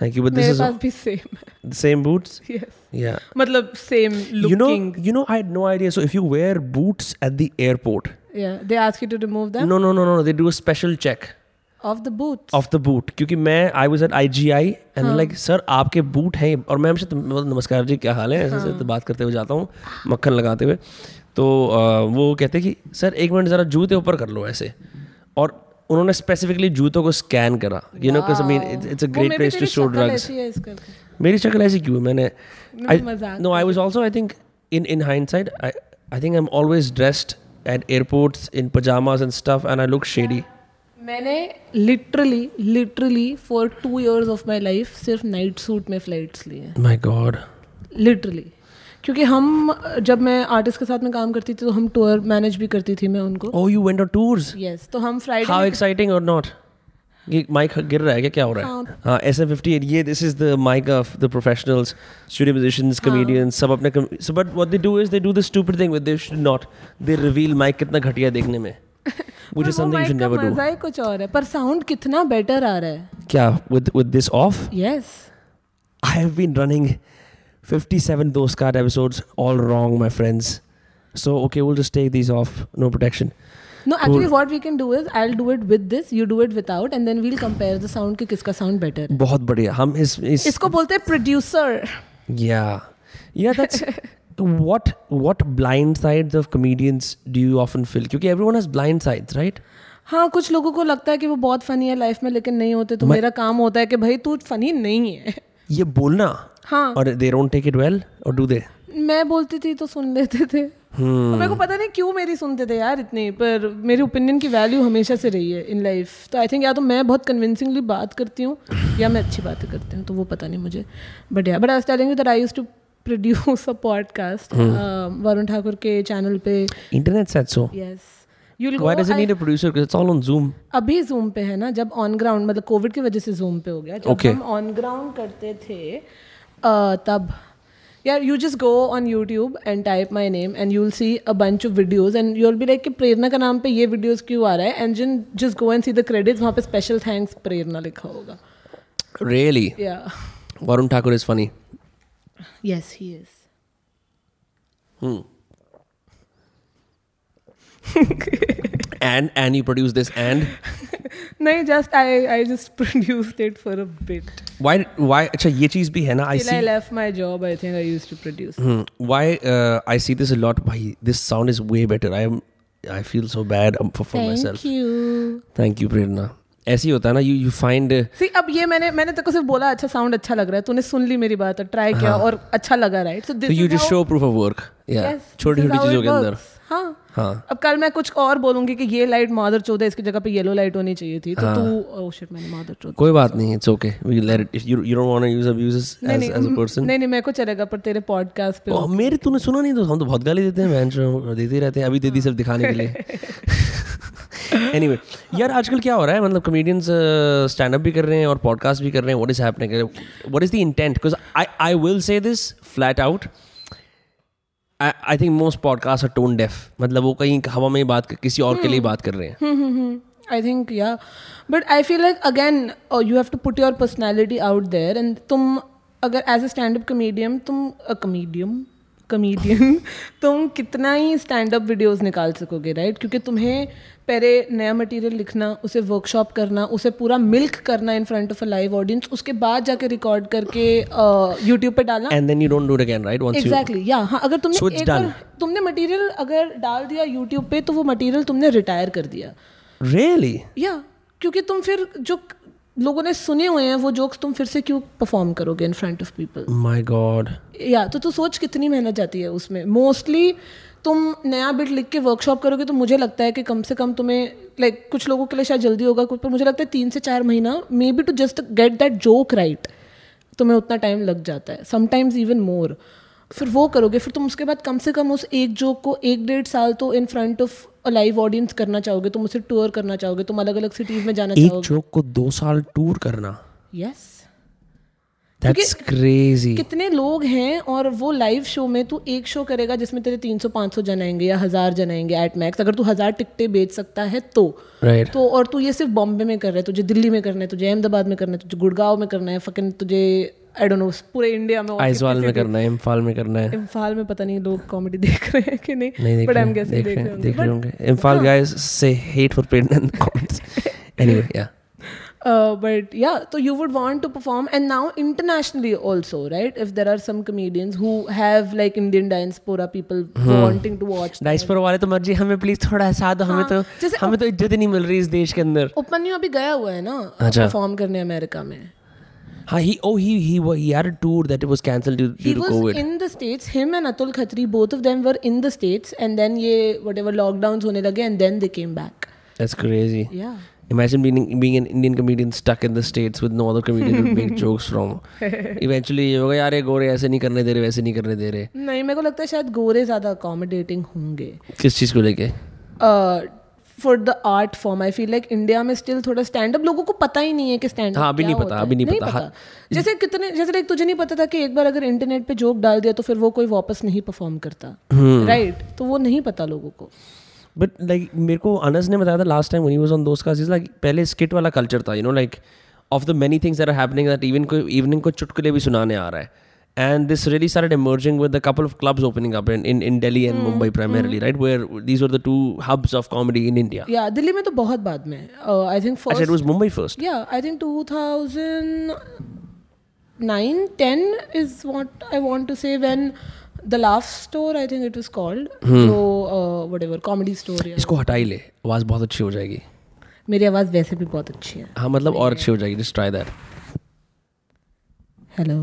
thank you but this is भी same same boots yes yeah मतलब same looking you know I no idea so if you wear boots at the airport या they ask you to remove them no no no no they do a special check of the boot of the boot क्योंकि मैं I was at IGI and like sir आपके बूट हैं और मैम हमसे नमस्कार जी क्या हाल है? ऐसे से बात करते हुए जाता हूँ मक्खन लगाते हुए। तो वो कहते हैं कि सर एक मिनट जरा जूते ऊपर कर लो ऐसे। और उन्होंने स्पेसिफिकली जूतों को स्कैन करा। You know I mean it's a great place to show drugs मेरी शक्ल ऐसी क्यों मैंने no I was also I think in in hindsight I I think I am always dressed at airports in pyjamas and stuff and I look shady मैंने literally literally for two years of my life सिर्फ़ नाइट सूट में फ्लाइट्स लिए। माय गॉड लिटरली क्योंकि हम जब मैं आर्टिस्ट के साथ में काम करती थी तो हम टूर मैनेज भी करती थी मैं उनको। ओह you went on tours yes तो हम फ्राइडे हाउ एक्साइटिंग और नॉट ये माइक गिर रहा है क्या? क्या हो रहा है? हाँ। एस एफ़ फिफ्टी ये this is the mic of the professionals studio musicians comedians सब अपने so but what they do is they do the stupid thing with they should not they reveal mic कितना घटिया देखने में। [LAUGHS] which is something you should never do मज़ा ही कुछ और है पर साउंड कितना बेटर आ रहा है। क्या with with this off? Yes I have been running 57 those card episodes all wrong, my friends. So, okay, we'll just take these off. No protection. No actually what we can do is I will do it with this you do it without and then we'll compare the sound कि किसका साउंड बेटर है बहुत बढ़िया हम इस इस इसको बोलते हैं producer yeah yeah that's what what blind sides of comedians do you often feel क्योंकि everyone has blind sides right हाँ कुछ लोगों को लगता है कि वो बहुत फनी है लाइफ में लेकिन नहीं होते तो मेरा काम होता है कि भाई तू फनी नहीं है ये बोलना हाँ। और they don't take it well or do they? मैं बोलती थी तो सुन लेते थे। Hmm. मेरे को पता नहीं क्यों मेरी सुनते थे यार इतनी पर मेरी ओपिनियन की वैल्यू हमेशा से रही है इन लाइफ तो आई थिंक या तो मैं बहुत कन्विंसिंगली बात करती हूँ या मैं अच्छी बातें करती हूँ तो वो पता नहीं मुझे। But yeah but I telling you that I used to produce a podcast Varun Thakur के चैनल पे। Internet said so. Yes you why does it need a producer? Because it's all on zoom. अभी पे है ना जब ऑन ग्राउंड मतलब कोविड की वजह से जूम पे हो गया। जब Okay. हम ऑन ग्राउंड करते थे तब। यार you just go on YouTube and type my name and you will see a bunch of videos and you will be like कि प्रेरणा का नाम पे ये वीडियोज़ क्यों आ रहा है? And Jin just go and see the credits वहाँ पे स्पेशल थैंक्स प्रेरणा लिखा होगा। Really Varun Thakur is is funny. Yes he is [LAUGHS] and and you produced this and? [LAUGHS] no just i i just produced it for a bit. Why why acha ye cheez bhi hai na i Till see i left my job i think i used to produce. Hmm. why uh, i see this a lot why this sound is way better. I am i feel so bad um, for, for thank myself. thank you. Thank you prerna. ऐसे ही होता है ना. You find. Uh, सी अब ये मैंने मैंने तेरे को सिर्फ़ बोला अच्छा साउंड अच्छा लग रहा है तूने सुन ली मेरी बात और ट्राई किया और अच्छा लगा right so this you just show proof of work. Yeah. छोटी छोटी चीज़ों के अंदर. हाँ हाँ. अब कल मैं कुछ और बोलूँगी कि ये लाइट मादर चौदह इसकी जगह पे येलो लाइट होनी चाहिए थी तो तू ओह शिट मैंने मादर चौदह कोई बात नहीं. Okay. We let it. If you you don't want to use abuses नहीं as as a नहीं नहीं मेरे को चलेगा पर तेरे पॉडकास्ट पे Oh, मेरे तूने सुना नहीं तो हम तो बहुत गाली देते हैं चो, देते ही रहते हैं अभी दे दी सिर्फ़ दिखाने के लिए [LAUGHS] एनीवे यार आजकल क्या हो रहा है? मतलब कॉमेडियंस स्टैंड अप भी कर रहे हैं और पॉडकास्ट भी कर रहे हैं। What is happening what is the intent because I I will say this flat out I think most podcast are tone deaf मतलब वो कहीं हवा में ही बात कर, किसी और hmm. के लिए बात कर रहे हैं। I think yeah, but I feel like again uh, you have to put your personality out there and तुम अगर as a stand up comedian तुम कमेडियम कमेडियन [LAUGHS] तुम कितना ही स्टैंड अप वीडियोस निकाल सकोगे राइट right? क्योंकि तुम्हें पहले नया मटेरियल लिखना उसे वर्कशॉप करना उसे पूरा मिल्क करना in front of a live audience उसके बाद जाके रिकॉर्ड करके यूट्यूब पे डालना। And then you don't do it again right once exactly yeah हाँ अगर तुमने So एक बार तुमने मटेरियल अगर डाल दिया यूट्यूब पे तो वो मटेरियल तुमने रिटायर कर दिया। Really really? या क्योंकि तुम फिर जो लोगों ने सुने हुए हैं वो जोक्स तुम फिर से क्यों परफॉर्म करोगे in front of people my god या तो तू सोच कितनी मेहनत जाती है उसमें। मोस्टली तुम नया बिट लिख के वर्कशॉप करोगे तो मुझे लगता है कि कम से कम तुम्हें लाइक कुछ लोगों के लिए शायद जल्दी होगा कुछ पर मुझे लगता है तीन से चार महीना maybe to just get that joke right तुम्हें उतना टाइम लग जाता है समटाइम्स इवन मोर फिर वो करोगे फिर तुम उसके बाद कम से कम उस एक जोक को एक डेढ़ साल तो in front of a live audience करना चाहोगे तुम उसे टूर करना चाहोगे तुम अलग अलग सिटीज़ में जाना एक चाहोगे। जोक को दो साल टूर करना। यस दैट्स क्रेजी कितने लोग हैं और वो लाइव शो में तू एक शो करेगा जिसमें तेरे 300 500 जन आएँगे या हज़ार जन आएँगे एट मैक्स अगर तू हज़ार टिकटें बेच सकता है तो। राइट तो और तू ये सिर्फ़ बॉम्बे में कर रहा है तुझे दिल्ली में करना है तुझे अहमदाबाद में करना है तुझे गुड़गांव में करना है फकिंग तुझे आई डोंट नो पूरे इंडिया में आइजवाल में करना है इम्फाल में करना है। इम्फाल में पता नहीं लोग कॉमेडी देख रहे हैं कि नहीं बट आई एम गेसिंग देख रहे होंगे। इम्फाल गाइस से hate for in comments anyway yeah but या तो you would want to perform and now internationally also right if there are some comedians who have like Indian diaspora people wanting to watch diaspora वाले तो मर्जी हमें प्लीज थोड़ा सा दो हमें तो जैसे हमें तो इज्जत ही नहीं मिल रही इस देश के अंदर उपमन्यु अभी गया हुआ है ना अच्छा। परफॉर्म करने अमेरिका में हाँ he oh he he wa- he had a tour that was cancelled due, he due to was COVID in the states him and atul khatri both of them were in the states and then ये whatever lockdowns होने लगे and then they came back that's crazy yeah Imagine being being an Indian comedian stuck in the states with no other comedian to make [LAUGHS] jokes from. Eventually ये होगा यार ये गोरे ऐसे नहीं करने दे रहे वैसे नहीं करने दे रहे नहीं मेरे को लगता है शायद गोरे ज़्यादा accommodating होंगे किस चीज़ को लेके for the art form I feel like India में स्टिल थोड़ा स्टैंड अप लोगों को पता ही नहीं है कि स्टैंड हाँ, अभी नहीं पता, अभी नहीं पता। हाँ। जैसे कितने जैसे लाइक तुझे नहीं पता था कि एक बार अगर इंटरनेट पे जोक डाल दिया तो फिर वो कोई वापस नहीं परफॉर्म करता हम्म। राइट तो वो नहीं पता लोगों को बट लाइक मेरे को अनस ने बताया था लास्ट टाइम वनी वॉज़ ऑन दोस्त का चीज़ लाइक पहले स्किट वाला कल्चर था you know like of the many things are happening that even को इवनिंग को चुटकुले भी सुनाने आ रहा है। एंड दिस रियली सार emerging with the couple of clubs opening up in in Delhi and Mumbai primarily right where these are the two hubs of comedy in India या दिल्ली में तो बहुत बाद में I think first it was Mumbai first yeah I think 2000 10 is what I want to say when the Laugh Store, I think it was called, so uh, whatever comedy इसको हटा ले आवाज़ बहुत अच्छी हो जाएगी। मेरी आवाज़ वैसे भी बहुत अच्छी है। हाँ मतलब और अच्छी हो जाएगी जस्ट ट्राई दैट हेलो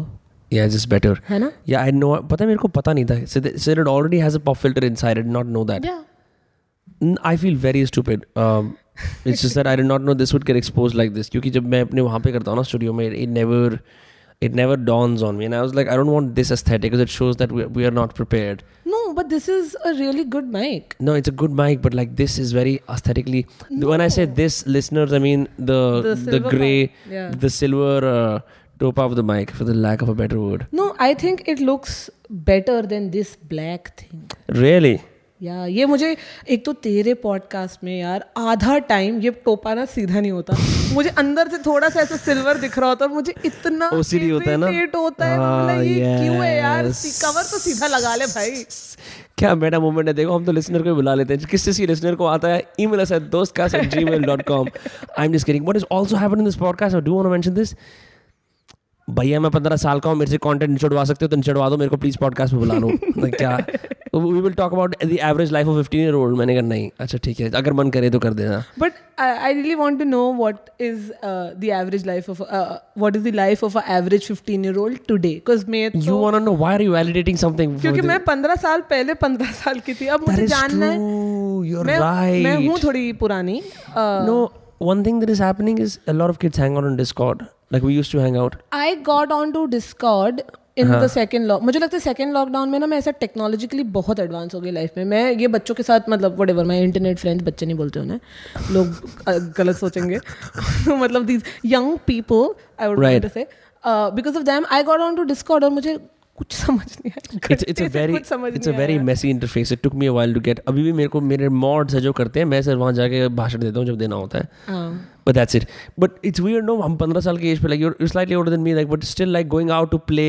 या जस्ट बेटर है ना? या आई नो पता मेरे को पता नहीं था। Sir it already has a pop filter inside I did not know that yeah I feel very stupid it's just that I did not know this would get expose like this क्योंकि जब मैं अपने वहाँ पे करता हूँ ना स्टूडियो में it never it never dawns on me and i was like i don't want this aesthetic because it shows that we, we are not prepared No, but this is a really good mic. no it's a good mic but like this is very aesthetically when i say this listeners i mean the The the, gray yeah. the silver uh, top of the mic for the lack of a better word No, I think it looks better than this black thing. really या ये मुझे एक तो तेरे पॉडकास्ट में यार आधा टाइम ये टोपा ना सीधा नहीं होता। मुझे अंदर से थोड़ा सा ऐसा सिल्वर दिख रहा होता है मुझे इतना OCD होता है ना? होता है। मैं बोला, हाँ, ये क्यों है यार? कवर तो सीधा लगा ले भाई। क्या बेटा मोमेंट है? देखो हम तो लिसनर को बुला लेते हैं। किस किसी लिसनर को आता है? Email us at Dostcast at Gmail dot com I am kidding what is also happen in this podcast do want to mention this भैया मैं पंद्रह साल का हूँ मेरे से कंटेंट निचड़वा सकते हो तो निचड़वा दो मेरे को प्लीज़ पॉडकास्ट में बुला लो। [LAUGHS] क्या? We will talk about the average life of fifteen year old मैंने कहा नहीं अच्छा ठीक है अगर मन करे तो कर देना। But I really want to know what is the average life of what is the life of a average 15 year old today because मैं यू तो want to know why are you validating something क्योंकि मैं 15 साल पहले 15 साल की थी अब मुझे जानना है। यू आर मैं मैं हूँ थोड़ी पुरानी uh, No, one thing that is happening is a lot of kids hang out on Discord. Like we used to hang out. Got on to Discord in the second lock मुझे लगता है सेकेंड लॉकडाउन में ना मैं ऐसा टेक्नोलॉजिकली बहुत एडवांस हो गई लाइफ में। मैं ये बच्चों के साथ मतलब वट एवर मैं इंटरनेट फ्रेंड्स बच्चे नहीं बोलते उन्हें। लोग गलत सोचेंगे। [LAUGHS] मतलब these young people I would say because of them I got on to Discord और मुझे कुछ समझ नहीं आया। It's very it's a very messy interface it took me a to get अभी भी मेरे को मेरे मॉड्स जो करते हैं मैं सर वहाँ जाके भाषण देता हूँ जब देना होता है। But that's it but it's weird no हम 15 साल के एज पे like you are slightly older than me like but still like going out to play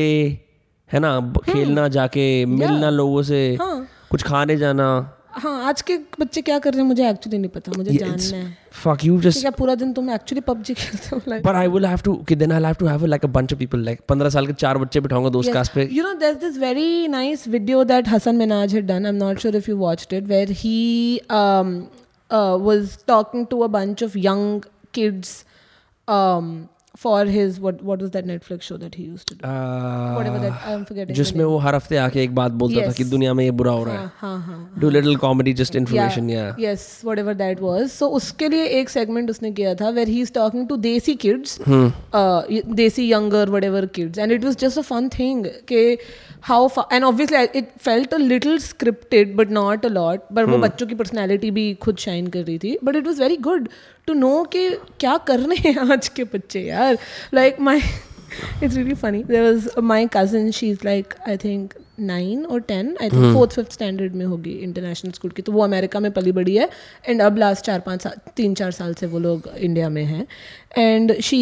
है ना? हम्म। खेलना जाके मिलना लोगों से हाँ। कुछ खाने जाना। हाँ आज के बच्चे क्या कर रहे हैं मुझे एक्चुअली नहीं पता मुझे Yeah, जानना है fuck you just क्या पूरा दिन तुम एक्चुअली पबजी खेलते हो like but I will have to okay then I'll have to have a, like a bunch of people like 15 साल के चार बच्चे बिठाऊँगा दोस्त कास्ट पे You know, there's this very nice video that Hassan Minaj had done. I'm not sure if you watched it, where he um, uh, was talking to a bunch of young kids um, for his what what was that Netflix show that he used to do? Whatever that I'm forgetting. the Uh, जिसमें. वो हर हफ़्ते आके एक बात बोलता था Yes. कि दुनिया में ये बुरा हो रहा है हाँ हाँ हाँ do little comedy just information yeah, yes whatever that was so उसके लिए एक segment उसने किया था where he is talking to desi kids Hmm. uh, y- desi younger whatever kids and it was just a fun thing कि how fa- and obviously I- it felt a little scripted but not a lot but Hmm. वो बच्चों की personality भी खुद shine कर रही थी but it was very good to know कि क्या कर रहे हैं आज के बच्चे यार। Like my it's really funny. There my my she is like I think nine और ten I think fourth fifth standard में होगी इंटरनेशनल स्कूल की। तो वो अमेरिका में पली बड़ी है एंड अब लास्ट चार पाँच साल तीन चार साल से वो लोग इंडिया में हैं। And she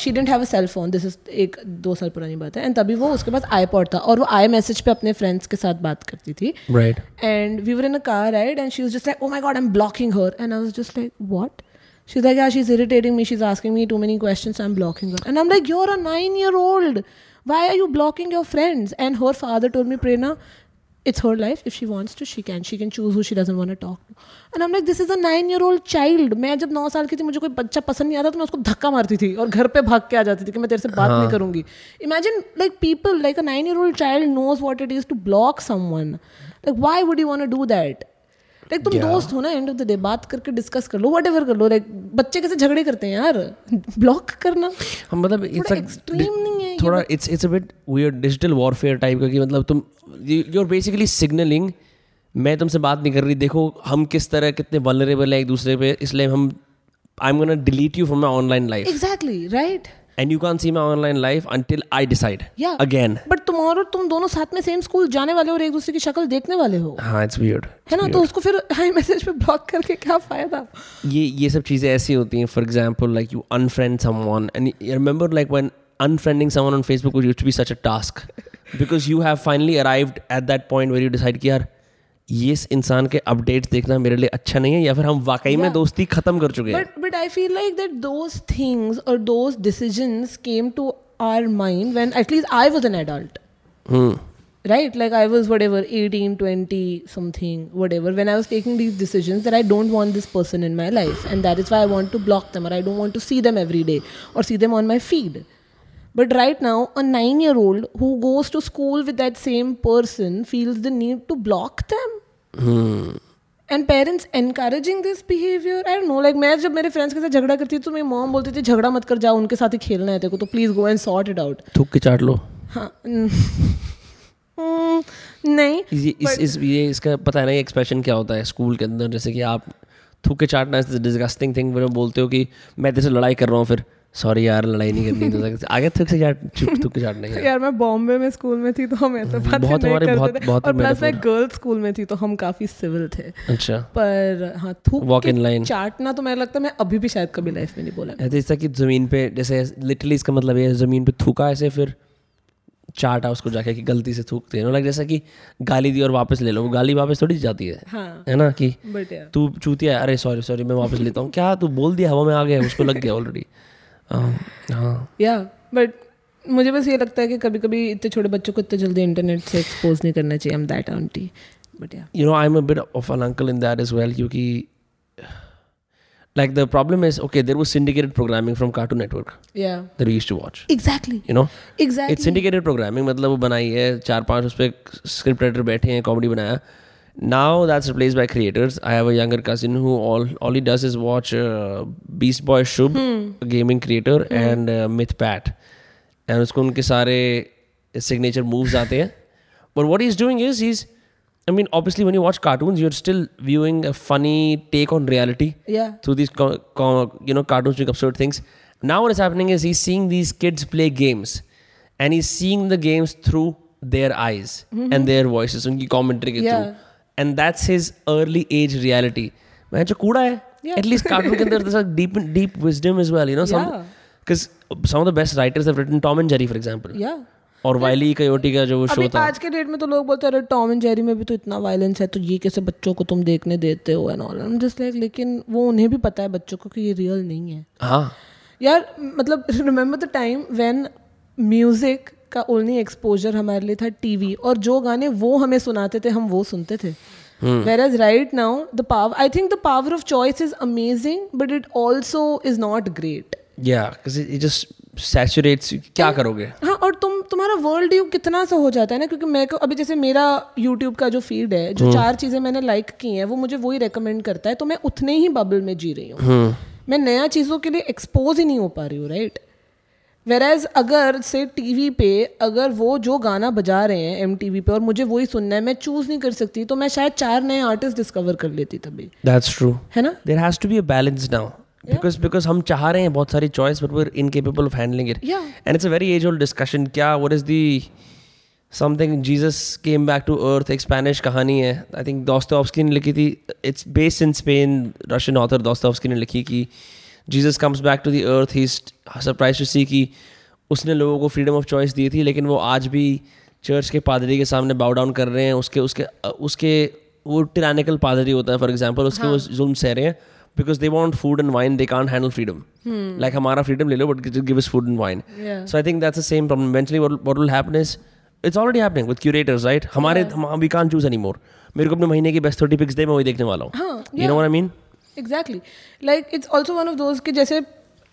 she didn't have a cell phone this is एक दो साल पुरानी बात है। एंड तभी वो उसके पास आई पॉड था और वो आई मैसेज पे अपने फ्रेंड्स के साथ बात करती थी। Right. And we were in a car ride and she just like oh my god I am blocking her and i was just like what? she's like yeah she's irritating me she's asking me too many questions so i'm blocking her and i'm like you're a nine year old why are you blocking your friends and her father told me prerna it's her life if she wants to she can she can choose who she doesn't want to talk to and i'm like this is a nine year old child मैं जब नौ साल की थी मुझे कोई बच्चा पसंद नहीं आता तो मैं उसको धक्का मारती थी और घर पे भाग के आ जाती थी कि मैं तेरे से बात नहीं करूंगी imagine like people like a nine year old child knows what it is to block someone like why would you want to do that like तुम दोस्त हो ना एंड ऑफ़ द डे बात करके डिस्कस कर लो वट एवर कर लो लाइक बच्चे कैसे झगड़े करते हैं यार? ब्लॉक करना। हम मतलब इट्स extreme नहीं है थोड़ा it's it's a bit weird digital warfare type का कि मतलब तुम यू आर बेसिकली सिग्नलिंग मैं तुमसे बात नहीं कर रही देखो हम किस तरह कितने वनरेबल है एक दूसरे पे इसलिए हम I am gonna delete you from my online life exactly right and you can see my online life until I decide yeah again but तुम्हारा तुम दोनों साथ में सेम स्कूल जाने वाले हो और एक दूसरे की शक्ल देखने वाले हो। हाँ इट्स वियर्ड है ना? तो उसको फिर [LAUGHS] हाई मैसेज पे ब्लॉक करके क्या फ़ायदा? ये ये सब चीज़ें ऐसी होती हैं for example like you unfriend someone and remember like when unfriending someone on Facebook was used to be such a task. [LAUGHS] Because you have finally arrived at that point where you decide कि यार ये इस इंसान के अपडेट्स देखना मेरे लिए अच्छा नहीं है या फिर हम वाकई yeah. में दोस्ती खत्म कर चुके हैं? But I feel like that those things और those decisions came to our mind when at least I was an adult right like I was whatever 18 20 something whatever when I was taking these decisions that I don't want this person in my life and that is why I want to block them और I don't want to see them every day और see them on my feed But right now, a nine year old who goes to school with that same person feels the need to block them. And parents encouraging this behaviour I know like मैं जब मेरे फ्रेंड्स के साथ झगड़ा करती थी तो मेरी मॉम बोलती थी झगड़ा मत कर जाओ उनके साथ ही खेलना है तेरे तो please go and sort it out थूक के चाट लो। हाँ [LAUGHS] नहीं ये इस इस ये इसका पता है ना ये एक्सप्रेशन क्या होता है स्कूल के अंदर जैसे कि आप थूक के चाटना इज़ डिस्गस्टिंग थिंग बोलते हो कि मैं तेरे से लड़ाई कर रहा हूँ फिर सॉरी यार लड़ाई नहीं करनी तो आगे थूक से चाट चुप थूक के चाटने का यार मैं बॉम्बे में स्कूल में थी तो हम ऐसे बातें बहुत नहीं हमारे बहुत- बहुत और प्लस मैं गर्ल्स स्कूल में थी तो हम काफ़ी सिविल थे। अच्छा। पर हाँ थूक Walk के in line. चाटना तो मुझे लगता है मैं अभी भी शायद कभी लाइफ में नहीं बोला। ऐसे जैसा कि ज़मीन पे जैसे लिटरली इसका मतलब ये है ज़मीन पे थूका ऐसे फिर चाटा उसको जाके कि गलती से थूकते हैं। लाइक जैसा कि गाली दी और वापस ले लो। वो गाली वापस थोड़ी जाती है। हाँ। है ना कि तू चूतिया अरे सॉरी सॉरी मैं वापस लेता हूँ। क्या तू बोल दिया? हवा में आ गया उसको लग गया ऑलरेडी [LAUGHS] या बट मुझे बस ये लगता है कि कभी कभी इतने छोटे बच्चों को इतने जल्दी इंटरनेट से एक्सपोज नहीं करना चाहिए am that aunty but yeah you know i'm a bit of an uncle in that as well क्योंकि like the problem is okay there was syndicated programming from cartoon network या that we used to watch exactly you know exactly it's syndicated programming मतलब वो बनाई है चार पाँच उस पर स्क्रिप्ट राइटर बैठे हैं कॉमेडी बनाया now that's replaced by creators i have a younger cousin who all all he does is watch uh, beast boy shub a gaming creator and uh, myth pat and उसको उनके सारे signature moves आते हैं but what he's doing is he's I mean, obviously, when you watch cartoons, you're still viewing a funny take on reality या through these co- co- you know cartoons doing absurd things now what is happening is he's seeing these kids play games and he's seeing the games through their eyes and their voices उनकी commentary के Yeah. through And that's his early age reality मैं जो कूड़ा है Yeah. at least cartoon के अंदर there's a deep deep wisdom as well you know some some of the best writers have written Tom and Jerry for example या और वाइली कयोटी का जो शो था आज के डेट में तो लोग बोलते हैं टॉम एंड जेरी में भी तो इतना वायलेंस है तो ये कैसे बच्चों को तुम देखने देते हो एंड ऑल जस्ट लाइक लेकिन वो उन्हें भी पता है बच्चों को कि ये रियल नहीं है हाँ यार मतलब remember the time when music का ओनली एक्सपोजर हमारे लिए था टीवी और जो गाने वो हमें सुनाते थे हम वो सुनते थे. Whereas right now the power I think the power of choice is amazing but it also is not great it just saturates क्या करोगे? हाँ और तुम तुम्हारा वर्ल्ड व्यू कितना सा हो जाता है ना क्योंकि मैं को अभी जैसे मेरा यूट्यूब का जो फ़ीड है जो चार चीज़ें मैंने लाइक की हैं वो मुझे वही रेकमेंड करता है तो मैं उतने ही बबल में जी रही हूँ. मैं नया चीज़ों के लिए एक्सपोज ही नहीं हो पा रही हूँ राइट वेराज अगर से टीवी पे अगर वो जो गाना बजा रहे हैं एम टी वी पे और मुझे वही सुनना है मैं चूज़ नहीं कर सकती तो मैं शायद चार नए आर्टिस्ट डिस्कवर कर लेती तभी। दैट्स ट्रू है ना? There has to be balance now because because हम चाह रहे हैं बहुत सारी choice but we incapable of handling it and it's a very age old discussion क्या what is the something Jesus came back to earth एक स्पेनिश कहानी है। आई थिंक दोस्तों ने लिखी थी it's based in Spain Russian author दोस्तों ने लिखी की Jesus comes back to the earth. He's surprised to see कि उसने लोगों को फ्रीडम ऑफ़ चॉइस दी थी लेकिन वो आज भी चर्च के पादरी के सामने बाउ डाउन कर रहे हैं। उसके उसके उसके वो टिरानिकल पादरी होता है फॉर एग्ज़ाम्पल उसके हाँ. वो जुल्म सह रहे हैं because they want food and wine they can't handle freedom like हमारा फ्रीडम ले लो but give us food and wine so I think that's the same problem eventually what will happen is it's already happening with curators right हमारे we can't choose any more मेरे को अपने महीने की बेस्ट थर्टी पिक्स दे मैं वही देखने वाला हूँ। हाँ, you know I mean exactly like it's also one of those कि जैसे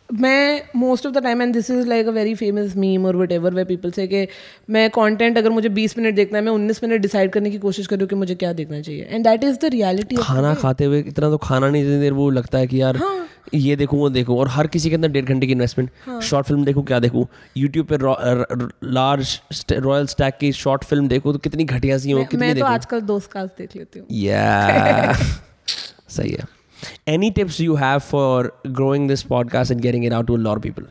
मैं most of the time and this is like a very famous meme और whatever way people say कि मैं कंटेंट अगर मुझे 20 मिनट देखना है मैं 19 मिनट डिसाइड करने की कोशिश करूँ कि मुझे क्या देखना चाहिए। And that is the reality खाना खाते हुए इतना तो खाना नहीं जितनी देर वो लगता है कि यार हाँ. ये देखूँ वो देखूँ और हर किसी के अंदर डेढ़ घंटे की इन्वेस्टमेंट हाँ. शॉर्ट फ़िल्म देखूँ क्या देखूँ? यूट्यूब पे लार्ज रॉयल स्टैक की शॉर्ट फ़िल्म देखूँ तो कितनी घटिया सी हो कितनी मैं तो आजकल दोस्त कास्ट देख लेती हूँ। [LAUGHS] सही है। Any tips you have for growing this podcast and getting it out to a lot of people?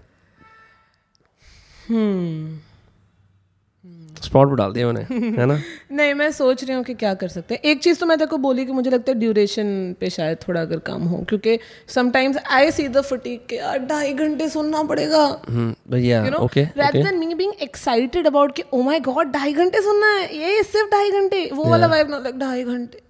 Spot पर डाल दिया मैंने [LAUGHS] है ना? नहीं मैं सोच रही हूँ कि क्या कर सकते हैं। एक चीज़ तो मैं तेरे को बोली कि मुझे लगता है ड्यूरेशन पे शायद थोड़ा अगर कम हो क्योंकि sometimes I see the fatigue के यार ढाई घंटे सुनना पड़ेगा। Okay rather than me being excited about कि oh my god ढाई घंटे सुनना है ये सिर्फ़ ढाई घंटे वो वाला वाइब ना लाइक ढाई घंटे।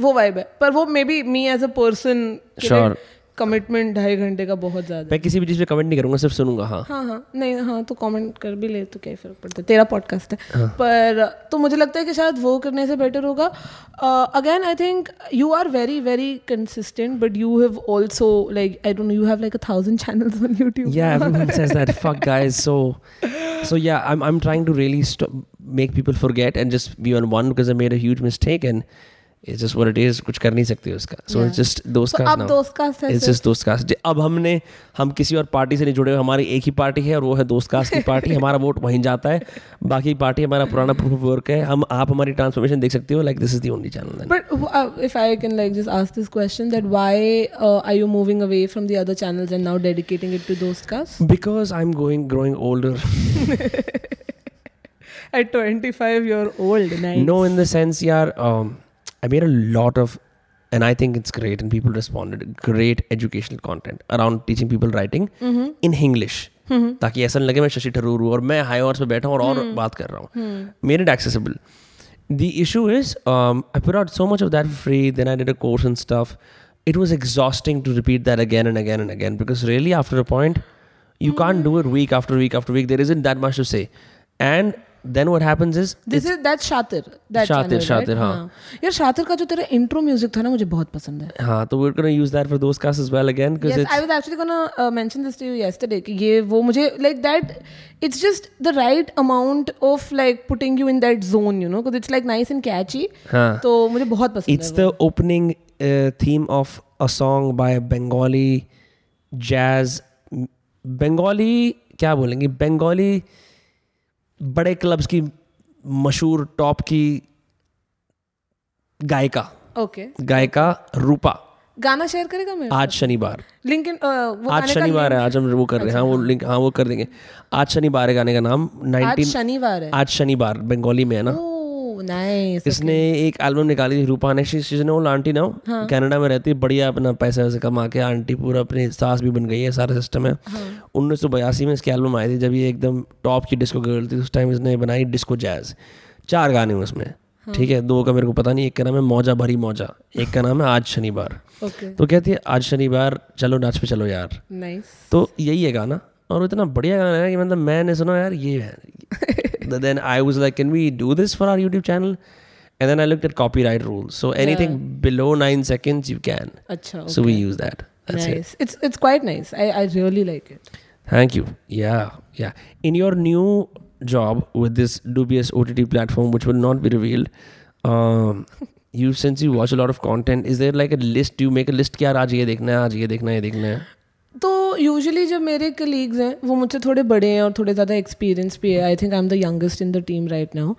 वो वाइब है पर वो maybe me as a person Sure. Commitment ढाई घंटे का बहुत ज़्यादा मैं किसी भी चीज़ पे कमेंट नहीं करूँगा सिर्फ़ सुनूँगा हाँ हाँ हाँ नहीं हाँ तो कमेंट कर भी ले तो क्या फ़र्क पड़ता है तेरा पॉडकास्ट है हाँ. पर तो मुझे लगता है कि शायद वो करने से बेटर होगा again I think you are very very consistent but you have also like I don't know you have like a thousand channels on YouTube Yeah, everyone says that. [LAUGHS] Fuck, guys. So, so yeah, I'm I'm trying to really stop, make people forget and just be on one because I made a huge mistake and it's just what it is. कुछ कर नहीं सकते उसका. So it's just दोस्त तो का अब दोस्त कास्ट है It's just दोस्त कास्ट अब हमने हम किसी और पार्टी से नहीं जुड़े हुए हमारी एक ही पार्टी है और वो है दोस्त कास्ट की पार्टी हमारा वोट वहीं जाता है बाकी पार्टी हमारा पुराना प्रूफ ऑफ़ वर्क है हम आप हमारी ट्रांसफॉर्मेशन देख सकते हो like this is the only channel But uh, if I can like just ask this question, that why uh, are you moving away from the other channels and now dedicating it to those cars? because I'm going growing older At 25, you're old. Nice. No, in the sense, yeah, um, I made a lot of, and I think it's great, and people responded. Great educational content around teaching people writing in English. ताकि ऐसा नहीं लगे मैं शशि थरूर हूँ और मैं हाई हॉर्स पे बैठा हूँ और और बात कर रहा हूँ made it accessible the issue is um, i put out so much of that for free then i did a course and stuff it was exhausting to repeat that again and again and again because really after a point you can't do it week after week after week there isn't that much to say and then what happens is This is that's Shatir. That Shatir, channel, Shatir, right? हाँ. यार शातिर का जो तेरा इंट्रो म्यूज़िक था ना मुझे बहुत पसंद है हाँ तो we're gonna use that for those casts as well again because yes, it's I was actually gonna uh, mention this to you yesterday कि ये वो मुझे like that it's just the right amount of like putting you in that zone you know because it's like nice and catchy हाँ तो मुझे बहुत पसंद it's है the opening uh, theme of a song by a Bengali jazz Bengali क्या बोलेंगे Bengali बड़े क्लब्स की मशहूर टॉप की गायिका। ओके। okay गायिका रूपा। गाना शेयर करेगा मैं आज शनिवार। लिंक आज शनिवार है आज हम वो कर रहे हैं। हाँ वो लिंक हाँ वो कर देंगे। आज शनिवार है गाने का नाम। नाइनटीन शनिवार है। आज शनिवार बंगाली में है ना? नाइस इसने एक एल्बम निकाली रूपा ने she she old aunty now Canada में रहती है बढ़िया अपना पैसा वैसे कमा के आंटी पूरा अपनी सास भी बन गई है सारा सिस्टम है। उन्नीस सौ बयासी में इसकी एल्बम आई थी जब ये एकदम टॉप की डिस्को गर्ल थी उस टाइम इसने बनाई डिस्को जैज चार गाने हैं उसमें ठीक है? दो का मेरे को पता नहीं एक का नाम है मौजा भरी मौजा एक का नाम है आज शनिवार। ओके तो कहती है आज शनिवार चलो नाच पे चलो यार। नाइस तो यही है गाना। और वो इतना बढ़िया गाना है कि मतलब मैंने सुना यार ये है then I was like can we do this for our YouTube channel and then I looked at copyright rules so anything below 9 seconds you can अच्छा so we use that that's it nice it's it's quite nice i i really like it thank you yeah yeah in your new job with this dubious ott platform which will not be revealed um [LAUGHS] you since you watch a lot of content is there like a list do you make a list कि यार आज ये देखना है आज ये देखना है ये देखना है तो यूजुअली जब मेरे कलीग्स हैं वो मुझसे थोड़े बड़े हैं और थोड़े ज़्यादा एक्सपीरियंस भी है। I think I am the youngest in the team right now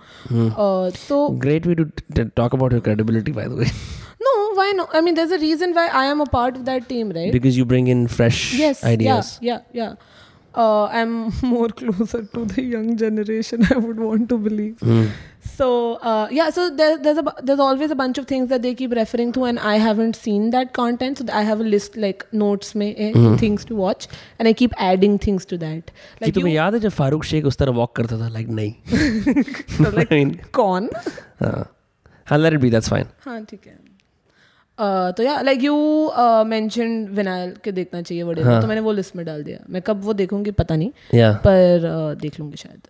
तो great way to talk about your credibility by the way no why no I mean there is a reason why I am a part of that team right because you bring in fresh yes ideas. yeah yeah yeah. uh, i'm [LAUGHS] more closer to the young generation i would want to believe Hmm. so uh, yeah so there, there's a bu- there's always a bunch of things that they keep referring to and i haven't seen that content so i have a list like notes में eh, Hmm. things to watch and i keep adding things to that कि like तुम्हें you याद है जब फारूक शेख उस तरह वॉक करता था लाइक नहीं [LAUGHS] like [LAUGHS] I mean, कौन हाँ हाँ let it be that's fine हाँ ठीक है Uh, तो या लाइक यू मेंशन विनायल के देखना चाहिए बड़े हाँ। तो मैंने वो लिस्ट में डाल दिया। मैं कब वो देखूँगी पता नहीं yeah. पर uh, देख लूँगी शायद।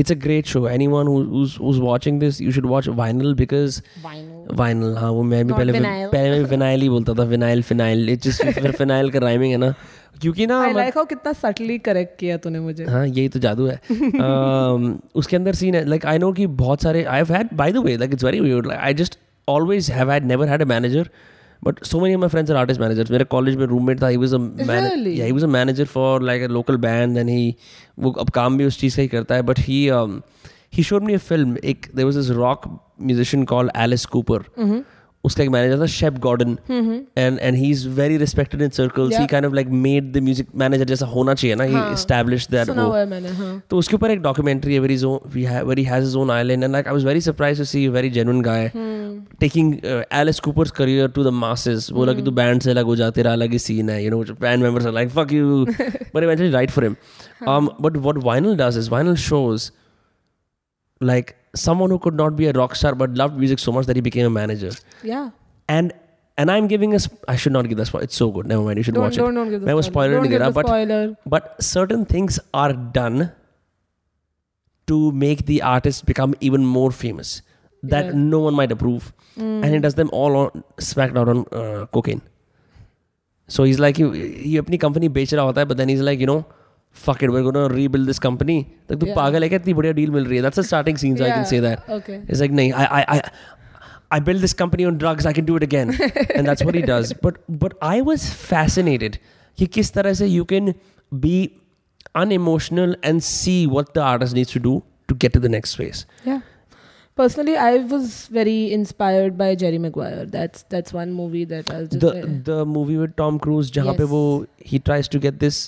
It's a great show. Anyone who, who's who's watching this you should watch vinyl because Vinyl. vinyl हाँ वो मैं भी Not पहले vinyl. पहले मैं vinyl ही बोलता था vinyl फिनाइल इट जस्ट फिर [LAUGHS] फिनाइल का राइमिंग है ना। क्योंकि ना आई लाइक हाउ कितना सटली करेक्ट किया तूने मुझे। हाँ यही तो जादू है। [LAUGHS] um, उसके अंदर सीन है लाइक आई नो कि बहुत सारे I have had by the way like it's very weird like I just Always have had never had a manager but so many my friends are artist managers मेरे कॉलेज में रूममेट था he was a Really? yeah he was a manager for like a local band and he वो अब काम भी उस चीज़ का ही करता है but he um, he showed me a film एक there was this rock musician called Alice Cooper उसका एक मैनेजर था Shep Gordon and and he is very respected in circles he kind of like made the music manager जैसा होना चाहिए ना. ही। एस्टैब्लिश दैट वो है तो उसके ऊपर एक डॉक्यूमेंट्री है very very has his own island and like I was very surprise to see very genuine guy taking Alice Cooper's career to the masses बोला कि तू बैंड से अलग हो जा तेरा अलग ही सीन है you know band members are like fuck you but eventually right for him um but what vinyl does is vinyl shows like someone who could not be a rock star but loved music so much that he became a manager या and and I'm giving us I should not give the spoiler. It's so good. Never mind. You should don't watch don't it. don't give the मैं वो spoiler. spoiler Don't नहीं दे give रहा the but spoiler. but certain things are done to make the artist become even more famous that Yeah. no one might approve and he does them all on smacked out on uh, cocaine so he's like you ये अपनी कंपनी बेच रहा होता है but then he's like you know fuck it we're going to rebuild this company तक तू Yeah. पागल है क्या इतनी बढ़िया डील मिल रही है that's the starting scene so I can Yeah, say that okay. it's like नहीं I I I I built this company on drugs. I can do it again, and that's what he does. But but I was fascinated कि किस तरह से you can be unemotional and see what the artist needs to do to get to the next phase. Yeah. Personally, I was very inspired by Jerry Maguire. That's that's one movie that I was just The uh, the movie with Tom Cruise जहाँ पे Yes. वो he tries to get this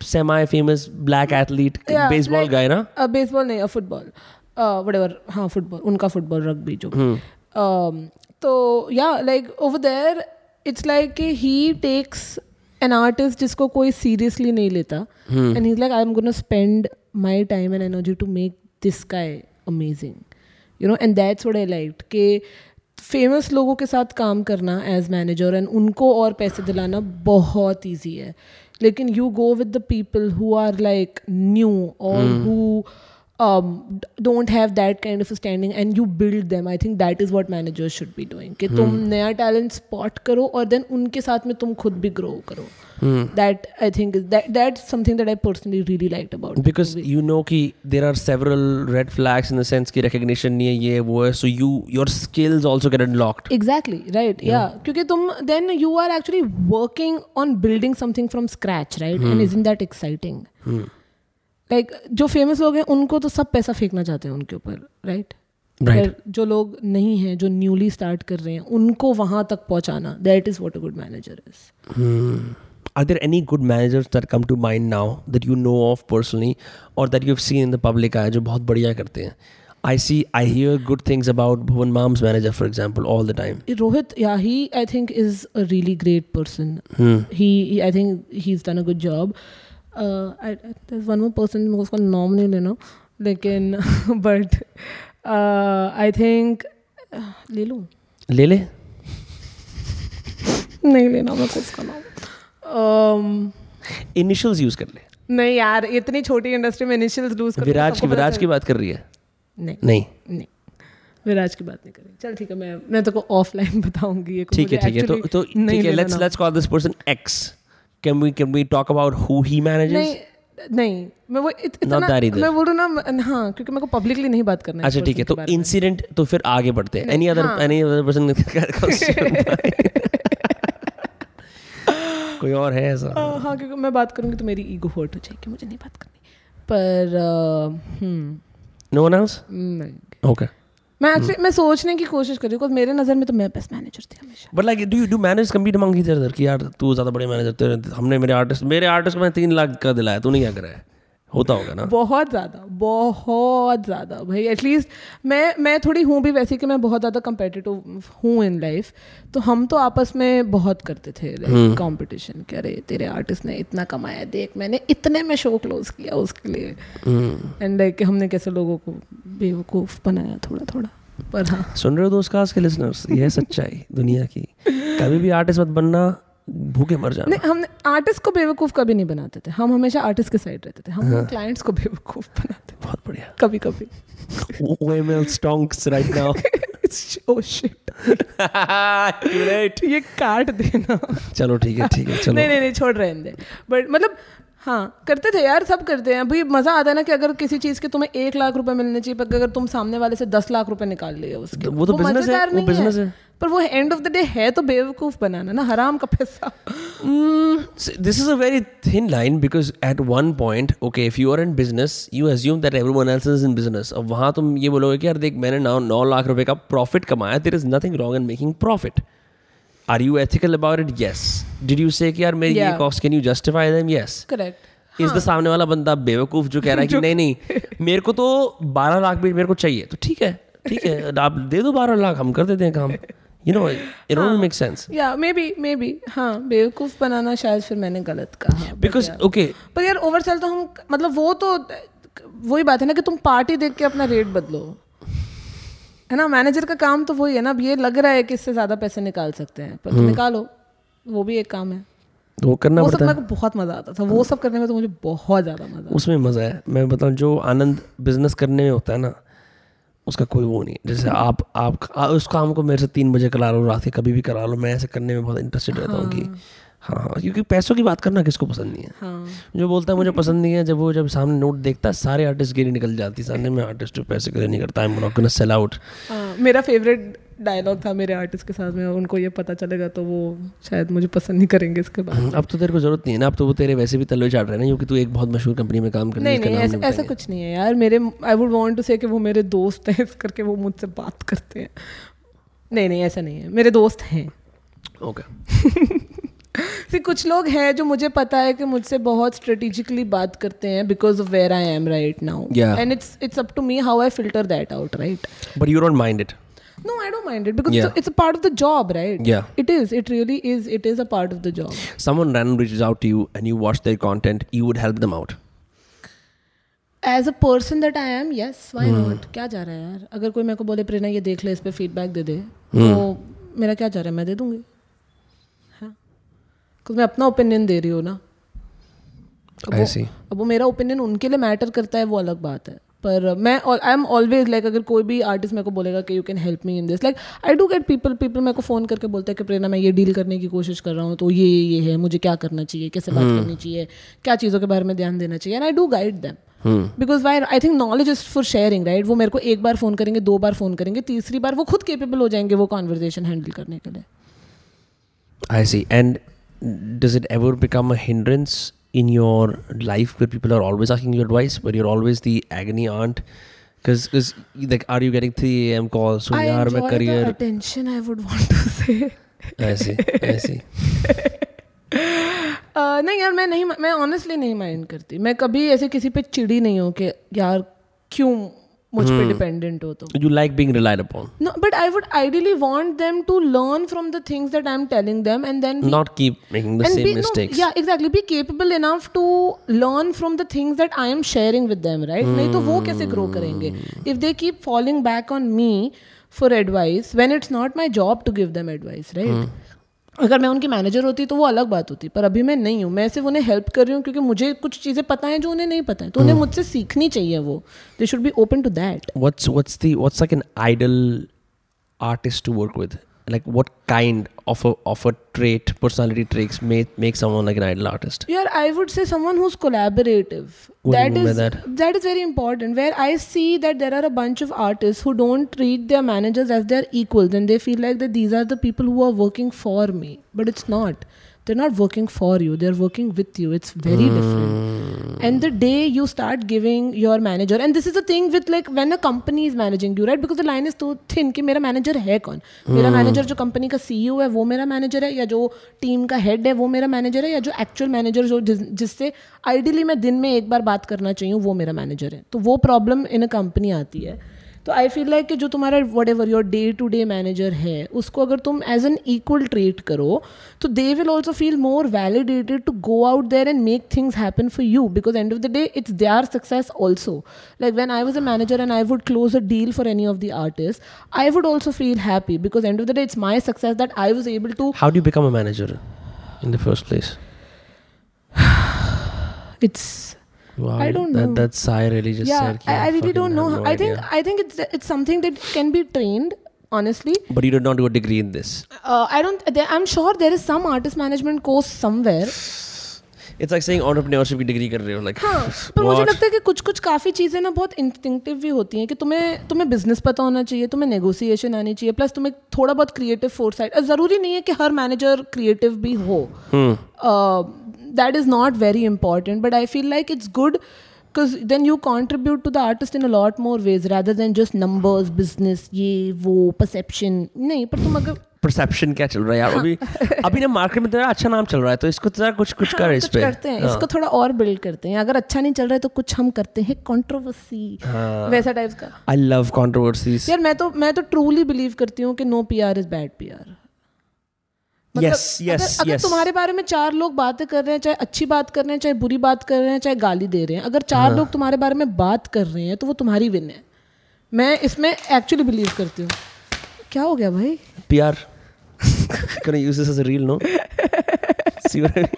semi-famous black athlete Yeah, baseball like- guy ना uh, baseball नहीं, a football. Uh, whatever. हाँ, football. उनका football rugby जो. Um, तो yeah, like over there, it's like he takes an artist जिसको कोई seriously नहीं लेता, and he's like, I'm gonna spend my time and energy to make this guy amazing. You know, and that's what I liked. कि फ़ेमस लोगों के साथ काम करना एज मैनेजर एंड उनको और पैसे दिलाना बहुत ईजी है लेकिन you go with the people who are like new और who don't have that kind of standing and you build them I think that is what managers should be doing कि तुम नया टैलेंट स्पॉट करो और देन उनके साथ में तुम खुद भी ग्रो करो that I think that's something that I personally really like about because you know कि there are several red flags in the sense कि recognition नहीं है ये वो है so you your skills also get unlocked. Exactly, right. Yeah. क्योंकि तुम then you are actually working on building something from scratch, right? And isn't that exciting? Like जो famous लोग हैं उनको तो सब पैसा फेंकना चाहते हैं उनके ऊपर, right? Right. पर जो लोग नहीं हैं जो न्यूली स्टार्ट कर रहे हैं उनको वहाँ तक पहुंचाना that is what a good manager is Are there any good managers that come to mind now that you know of personally or that you've seen in the public eye जो बहुत बढ़िया करते हैं I see, I hear good things about Bhuvan Mam's manager, for example, all the time. Rohit, yeah, he I think is a really great person. Hmm. He, he I think he's done a good job. Uh, I, there's one more person मेरे को उसका नाम नहीं लेना लेकिन [LAUGHS] but uh, I think uh, ले लूँ ले ले [LAUGHS] नहीं लेना मेरे को उसका नाम um, इनिशियल्स यूज़ कर ले नहीं यार इतनी छोटी इंडस्ट्री में इनिशियल्स लूज कर विराज की विराज की बात कर रही है नहीं नहीं नहीं विराज की बात नहीं करेंगे चल ठीक है मैं मैं तेरे को ऑफलाइन बताऊँगी ये ठीक है ठीक है तो तो ठीक है let's let's call this person X can we can we talk about who he manages नहीं नहीं मैं वो इत, इतना मैं बोल रहा ना हाँ क्योंकि मेरे को पब्लिकली नहीं बात करना अच्छा ठीक है तो। इंसिडेंट तो फिर आगे बढ़ते हैं any other any other person कोई और है ऐसा? हाँ हाँ क्योंकि मैं बात करूँगी तो मेरी ईगो हर्ट हो जाएगी मुझे नहीं बात करनी। पर नो वन एल्स ओके मैं एक्चुअली मैं सोचने की कोशिश कर रही हूँ मेरे नज़र में तो मैं बेस्ट मैनेजर थी हमेशा। But like do you do manage compete among other कि यार तू ज़्यादा बड़े मैनेजर थे हमने मेरे आर्टिस्ट मेरे आर्टिस्ट को मैं तीन लाख का दिलाया तूने क्या करा है? होता होगा ना? बहुत ज़्यादा बहुत ज़्यादा। भाई एटलीस्ट मैं मैं थोड़ी हूँ भी वैसे कि मैं बहुत ज़्यादा कंपेटिटिव हूँ इन लाइफ तो हम तो आपस में बहुत करते थे कंपटीशन कि अरे तेरे आर्टिस्ट ने इतना कमाया देख मैंने इतने में शो क्लोज किया उसके लिए। एंड लाइक हमने कैसे लोगों को बेवकूफ़ बनाया थोड़ा थोड़ा पर हाँ। सुन रहे हो दोस्त कास्ट के लिसनर्स ये सच्चाई दुनिया की। कभी भी आर्टिस्ट मत बनना भूखे मर जाना। नहीं हमने आर्टिस्ट को बेवकूफ़ कभी नहीं बनाते थे। हम हमेशा आर्टिस्ट के साइड रहते थे। हम क्लाइंट्स को बेवकूफ़ बनाते थे। बहुत बढ़िया। कभी कभी OML stonks right now. [LAUGHS] oh shit Too late. ये काट देना। चलो ठीक है ठीक है [LAUGHS] चलो। नहीं नहीं नहीं छोड़ रहे हैं बट मतलब हाँ करते थे यार सब करते हैं। भाई मज़ा आता है ना कि अगर किसी चीज़ के तुम्हें एक लाख रुपए मिलने चाहिए पर अगर तुम सामने वाले से दस लाख रुपए निकाल लिए उसके वो तो business है, वो business है। पर वो एंड ऑफ़ द डे है तो बेवकूफ़ बनाना ना हराम का पैसा। See, this is a very thin line because at one point, okay, if you are in business, you assume that everyone else is in business. अब वहाँ तुम ये बोलोगे कि यार देख मैंने नौ नौ लाख रुपए का प्रॉफिट कमाया there is nothing wrong in making profit are you ethical about it yes did you say यार मेरी ये. Cost can you justify them yes correct is the सामने वाला बंदा बेवकूफ़ जो कह रहा है कि [LAUGHS] नहीं नहीं मेरे को तो बारह लाख भी मेरे को चाहिए तो ठीक है। ठीक है आप दे दो बारह लाख हम कर देते हैं काम। You know it only make sense या मे बी मे बी हाँ बेवकूफ़ बनाना शायद फिर मैंने गलत कहा बिकॉज़. ओके पर यार ओवरसेल तो हम मतलब वो तो वही बात है ना कि तुम पार्टी देख के अपना रेट बदलो। है ना मैनेजर का काम तो वही है ना अब ये लग रहा है कि इससे ज़्यादा पैसे निकाल सकते हैं। पर तो निकालो वो भी एक काम है। वो करना वो सब है। मेरे को बहुत मज़ा आता था वो सब करने में तो मुझे बहुत ज़्यादा मज़ा उसमें मज़ा है। मैं बताऊँ जो आनंद बिज़नेस करने में होता है ना उसका कोई वो नहीं जैसे आप आप उस काम को मेरे से तीन बजे करा लो रात के कभी भी करा लो मैं ऐसे करने में बहुत इंटरेस्टेड रहता हूँ कि हाँ। हाँ क्योंकि पैसों की बात करना किसको पसंद नहीं है। हाँ। जो बोलता है मुझे पसंद नहीं है जब वो जब सामने नोट देखता है सारे आर्टिस्ट गिरी निकल जाती है। सामने [LAUGHS] में आर्टिस्ट पैसे के लिए नहीं करता है नॉट सेल आउट हाँ, मेरा फेवरेट डायलॉग था मेरे आर्टिस्ट के साथ में उनको ये पता चलेगा तो वो शायद मुझे पसंद नहीं करेंगे इसके बाद। अब तो तेरे को ज़रूरत नहीं है ना अब तो वो तेरे वैसे भी तल्ले चढ़ रहे हैं क्योंकि तू एक बहुत मशहूर कंपनी में काम कर रही नहीं है नहीं ऐसा ऐसा कुछ नहीं है यार मेरे I would want to say कि वो मेरे दोस्त हैं इस करके वो मुझसे बात करते हैं। नहीं नहीं ऐसा नहीं है मेरे दोस्त हैं। ओके फिर [LAUGHS] कुछ लोग हैं जो मुझे पता है कि मुझसे बहुत स्ट्रेटेजिकली बात करते हैं because of where I am right now and it's it's up to me how I filter that out right but you don't mind it No, I don't mind it because Yeah. it's, a, it's a part of the job, right? Yeah. It is. It really is. It is a part of the job. someone random reaches out to you and you watch their content, you would help them out. As a person that I am yes why not क्या जा रहा है यार अगर कोई मेरे को बोले प्रेरणा ये देख ले इस पे फीडबैक दे दे तो मेरा क्या जा रहा है मैं दे दूँगी हाँ मैं अपना ओपिनियन दे रही हूँ ना अब वो- अब वो मेरा ओपिनियन उनके लिए मैटर करता है वो अलग बात है पर मैं आई एम ऑलवेज लाइक अगर कोई भी आर्टिस्ट मेरे को बोलेगा कि you can help me in this like I do get people people मेरे को फ़ोन करके बोलते हैं कि प्रेरणा मैं ये डील करने की कोशिश कर रहा हूँ तो ये ये ये है मुझे क्या करना चाहिए कैसे बात करनी चाहिए क्या चीज़ों के बारे में ध्यान देना चाहिए and I do guide them because why I think knowledge is for sharing right वो मेरे को एक बार फ़ोन करेंगे दो बार फ़ोन करेंगे तीसरी बार वो खुद केपेबल हो जाएँगे वो कॉन्वर्जेशन हैंडल करने के लिए. I see and does it ever become a hindrance in your life where people are always asking you advice, where you're always the agony aunt Because, like, are you getting 3 a.m. calls? So, I yaar, enjoy my career. attention I would want to say. I see, I see. Uh, नहीं यार मैं नहीं मैं ऑनेस्टली नहीं माइंड करती मैं कभी ऐसे किसी पे चिड़ी नहीं हूँ कि यार क्यों मुझ पे डिपेंडेंट हो तो you like being relied upon no but I would ideally want them to learn from the things that I am telling them and then not keep making the same mistakes या exactly be capable enough to learn from the things that I am sharing with them right नहीं तो वो कैसे ग्रो करेंगे if they keep falling back on me for advice when it's not my job to give them advice right अगर मैं उनकी मैनेजर होती तो वो अलग बात होती पर अभी मैं नहीं हूँ। मैं सिर्फ़ उन्हें हेल्प कर रही हूँ क्योंकि मुझे कुछ चीज़ें पता हैं जो उन्हें नहीं पता है। तो उन्हें मुझसे सीखनी चाहिए वो। They should be open to that what's what's the what's like an ideal artist to work with? Like what kind of a of a trait, personality traits make make someone like an idol artist? Yeah, I would say someone who's collaborative. What That is that? that is very important. Where I see that there are a bunch of artists who don't treat their managers as their equals, and they feel like that these are the people who are working for me, but it's not. They're not working for you. They're working with you. It's very Hmm. different. And the day you start giving your manager, and this is the thing with like when a company is managing you, right? Because the line is so thin कि मेरा manager है कौन? मेरा manager जो कंपनी का सीईओ है वो मेरा मैनेजर है या जो टीम का हेड है वो मेरा मैनेजर है या जो एक्चुअल मैनेजर जो जिस, जिससे आइडियली मैं दिन में एक बार बात करना चाहिए वो मेरा मैनेजर है तो वो प्रॉब्लम इन अ कंपनी आती है तो आई फील लाइक कि जो तुम्हारा whatever your day to day manager है उसको अगर तुम एज एन इक्वल ट्रीट करो तो they will also feel more validated to go out there and make things happen for you because end of the day it's they are success also like when I was a manager and I would close a deal for any of the artist I would also feel happy because end of the day it's my success that I was able to how do you become a manager in the first place? [SIGHS] It's Wow, I don't that, know. That sigh really just yeah said. I, I really don't know no i think i think it's it's something that can be trained honestly But you did not do a degree in this. uh, I don't. There, I'm sure there is some artist management course somewhere. It's like saying entrepreneurship की degree कर रहे हो like. हाँ पर मुझे लगता है कि कुछ कुछ काफ़ी चीज़ें ना बहुत इंस्टिंक्टिव भी होती हैं कि तुम्हें तुम्हें बिज़नेस पता होना चाहिए तुम्हें नेगोशिएशन आनी चाहिए प्लस तुम्हें थोड़ा बहुत क्रिएटिव फोरसाइट ज़रूरी नहीं है कि हर मैनेजर क्रिएटिव भी हो that is not very important but I feel like it's good because then you contribute to the artist in a lot more ways rather than just numbers business ये वो perception. नहीं पर तुम अगर perception क्या चल रहा है यार अभी अभी ना मार्केट में तेरा अच्छा नाम चल रहा है तो इसको तेरा कुछ कुछ कर इस पे करते हैं। इसको थोड़ा और बिल्ड करते हैं अगर अच्छा नहीं चल रहा है तो कुछ हम करते हैं। कंट्रोवर्सी वैसा टाइप्स का। I love controversies. यार मैं तो मैं तो ट्रूली बिलीव करती हूँ कि no P R is bad P R Yes, yes, अगर, अगर yes. तुम्हारे बारे में चार लोग बातें कर रहे हैं चाहे अच्छी बात कर रहे हैं चाहे बुरी बात कर रहे हैं चाहे गाली दे रहे हैं अगर चार लोग तुम्हारे बारे में बात कर रहे हैं तो वो तुम्हारी विन है। मैं इसमें एक्चुअली बिलीव करती हूँ। क्या हो गया भाई? P R use this no a reel, [LAUGHS]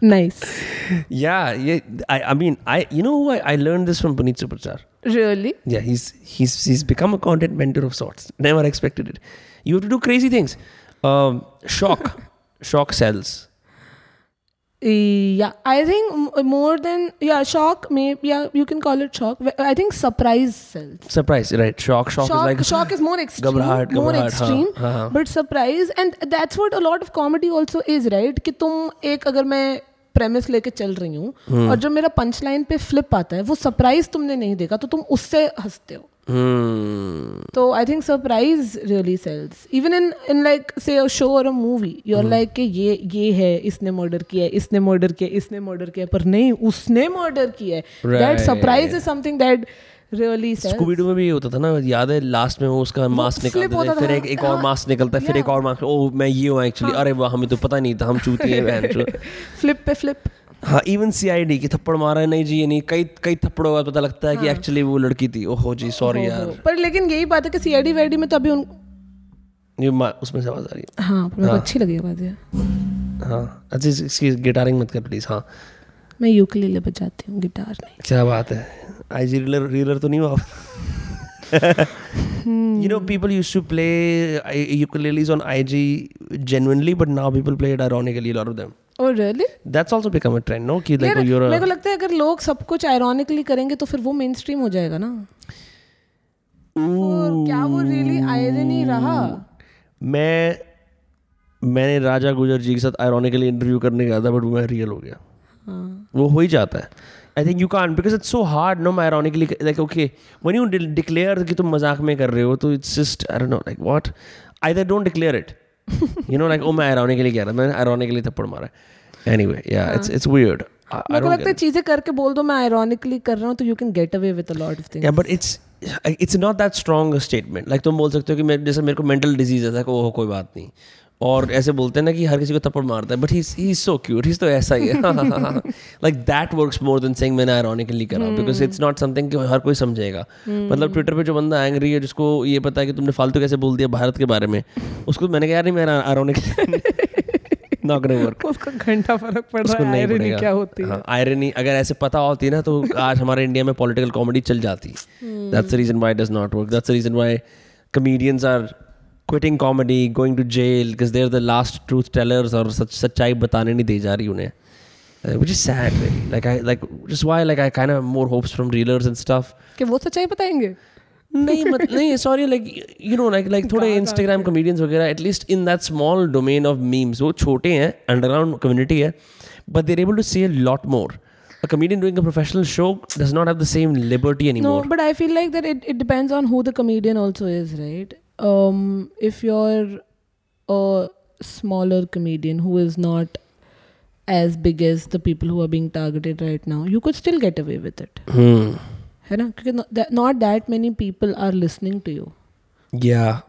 [LAUGHS] no? See what I mean? Nice Yeah, yeah. I, I mean, I you know who I, I learned this from Puneet Superchar. Really Yeah, he's he's he's become a content mentor of sorts. Never expected it. You have to do crazy things. Um, shock, [LAUGHS] shock sells. Yeah, I think m- more than yeah, shock. Maybe yeah, you can call it shock. I think surprise sells. Surprise, right? Shock, shock, Shock, is like shock is more extreme, घबराहट, more घबराहट, extreme. हाँ, हाँ, हाँ. But surprise, and that's what a lot of comedy also is, right? कि तुम एक अगर मैं प्रेमिस लेके चल रही हूँ हम्म। और जब मेरा पंच लाइन पे फ्लिप आता है वो सरप्राइज़ तुमने नहीं देखा तो तुम उससे हँसते हो। Hmm. तो I think surprise really sells even in in like say a show और a movie you are like के ये ये है इसने मर्डर किया है इसने मर्डर किया इसने मर्डर किया पर नहीं उसने मर्डर किया है। That surprise is something that really Scooby Doo में भी होता था ना याद है लास्ट में वो उसका मास्क निकालते थे फिर एक एक और हाँ, मास्क निकलता है फिर एक और मास्क ओ मैं ये हूँ एक्चुअली अरे वाह हमें तो पता नहीं था हम चूती हैं बहन फ्लिप [LAUGHS] पे फ्लिप हाँ इवन सी आई डी की थप्पड़ मारा है नहीं जी नहीं कई कई थप्पड़ों का पता लगता है कि एक्चुअली वो लड़की थी। ओहो जी सॉरी यार। पर लेकिन यही बात है कि सीआईडी वाईडी में तो अभी उन ये उसमें से आवाज़ आ रही हाँ। पर अच्छी लगी आवाज़ हाँ। अच्छा इस- इसकी गिटारिंग मत कर प्लीज़ हाँ। मैं यूकेलेले बजाती हूँ गिटार नहीं। क्या बात है। आई जी रीलर रीलर तो नहीं हुआ you know people used to play ukuleles on IG genuinely but now people play it ironically a lot of them. और really that's also become a trend no? कि like oh, you're मेरे को a लगता है अगर लोग सब कुछ आयरॉनिकली करेंगे तो फिर वो स्ट्रीम हो जाएगा ना। और क्या वो रियली आयरनी रहा? मैं मैंने राजा गुजर जी के साथ ironically इंटरव्यू करने गया था बट मैं रियल हो गया। वो हो ही जाता है। I think you can because it's so hard no ironically like okay one you declare कि तुम मज़ाक में कर रहे हो तो it's just I know like what I there don't declare it you know like oh मैं आयरॉनिकली कह रहा मैंने आयरॉनिकली थप्पड़ मारा एनीवे या इट्स इट्स वियर्ड मेरे को लगता है चीज़ें करके बोल दो मैं आयरॉनिकली कर रहा हूँ तो you can get away with a lot of things या but it's it's not that strong statement like तुम बोल सकते हो कि मैं जैसे मेरे को मेंटल डिज़ीज़ है ओह कोई बात नहीं। और ऐसे बोलते हैं ना कि हर किसी को थप्पड़ मारता है but he he so cute ही तो ऐसा ही है। Like that works more than saying मैंने आयरॉनिकली करा बिकॉज़ इट्स नॉट समथिंग कि हर कोई समझेगा। मतलब ट्विटर पे जो बंदा एंग्री है जिसको ये पता है कि तुमने फालतू कैसे बोल दिया भारत के बारे में उसको मैंने कहा यार नहीं मैंने आयरॉनिकली नॉट गोना वर्क उसको घंटा फ़र्क पड़ रहा है आयरनी क्या होती है? आयरनी अगर ऐसे पता होती ना तो आज हमारे इंडिया में पॉलिटिकल कॉमेडी चल जाती। That's the reason why does not work that's the reason why comedians are quitting comedy going to jail because they're the last truth tellers और सच सच्चाई बताने नहीं दी जा रही उन्हें uh, which is sad really like I like just why like I kind of more hopes from reelers and stuff कि वो सच्चाई बताएंगे नहीं मत नहीं sorry like you know like like थोड़े इंस्टाग्राम कॉमेडियंस वगैरह at least in that small domain of memes वो छोटे हैं अंडरग्राउंड कम्युनिटी है but they're able to say lot more a comedian doing a professional show does not have the same liberty anymore. No, but I feel like that it, it depends on who the comedian also is, right? um, if you're a smaller comedian who is not as big as the people who are being targeted right now, you could still get away with it. Hmm. Not that many people are listening to you. Yeah.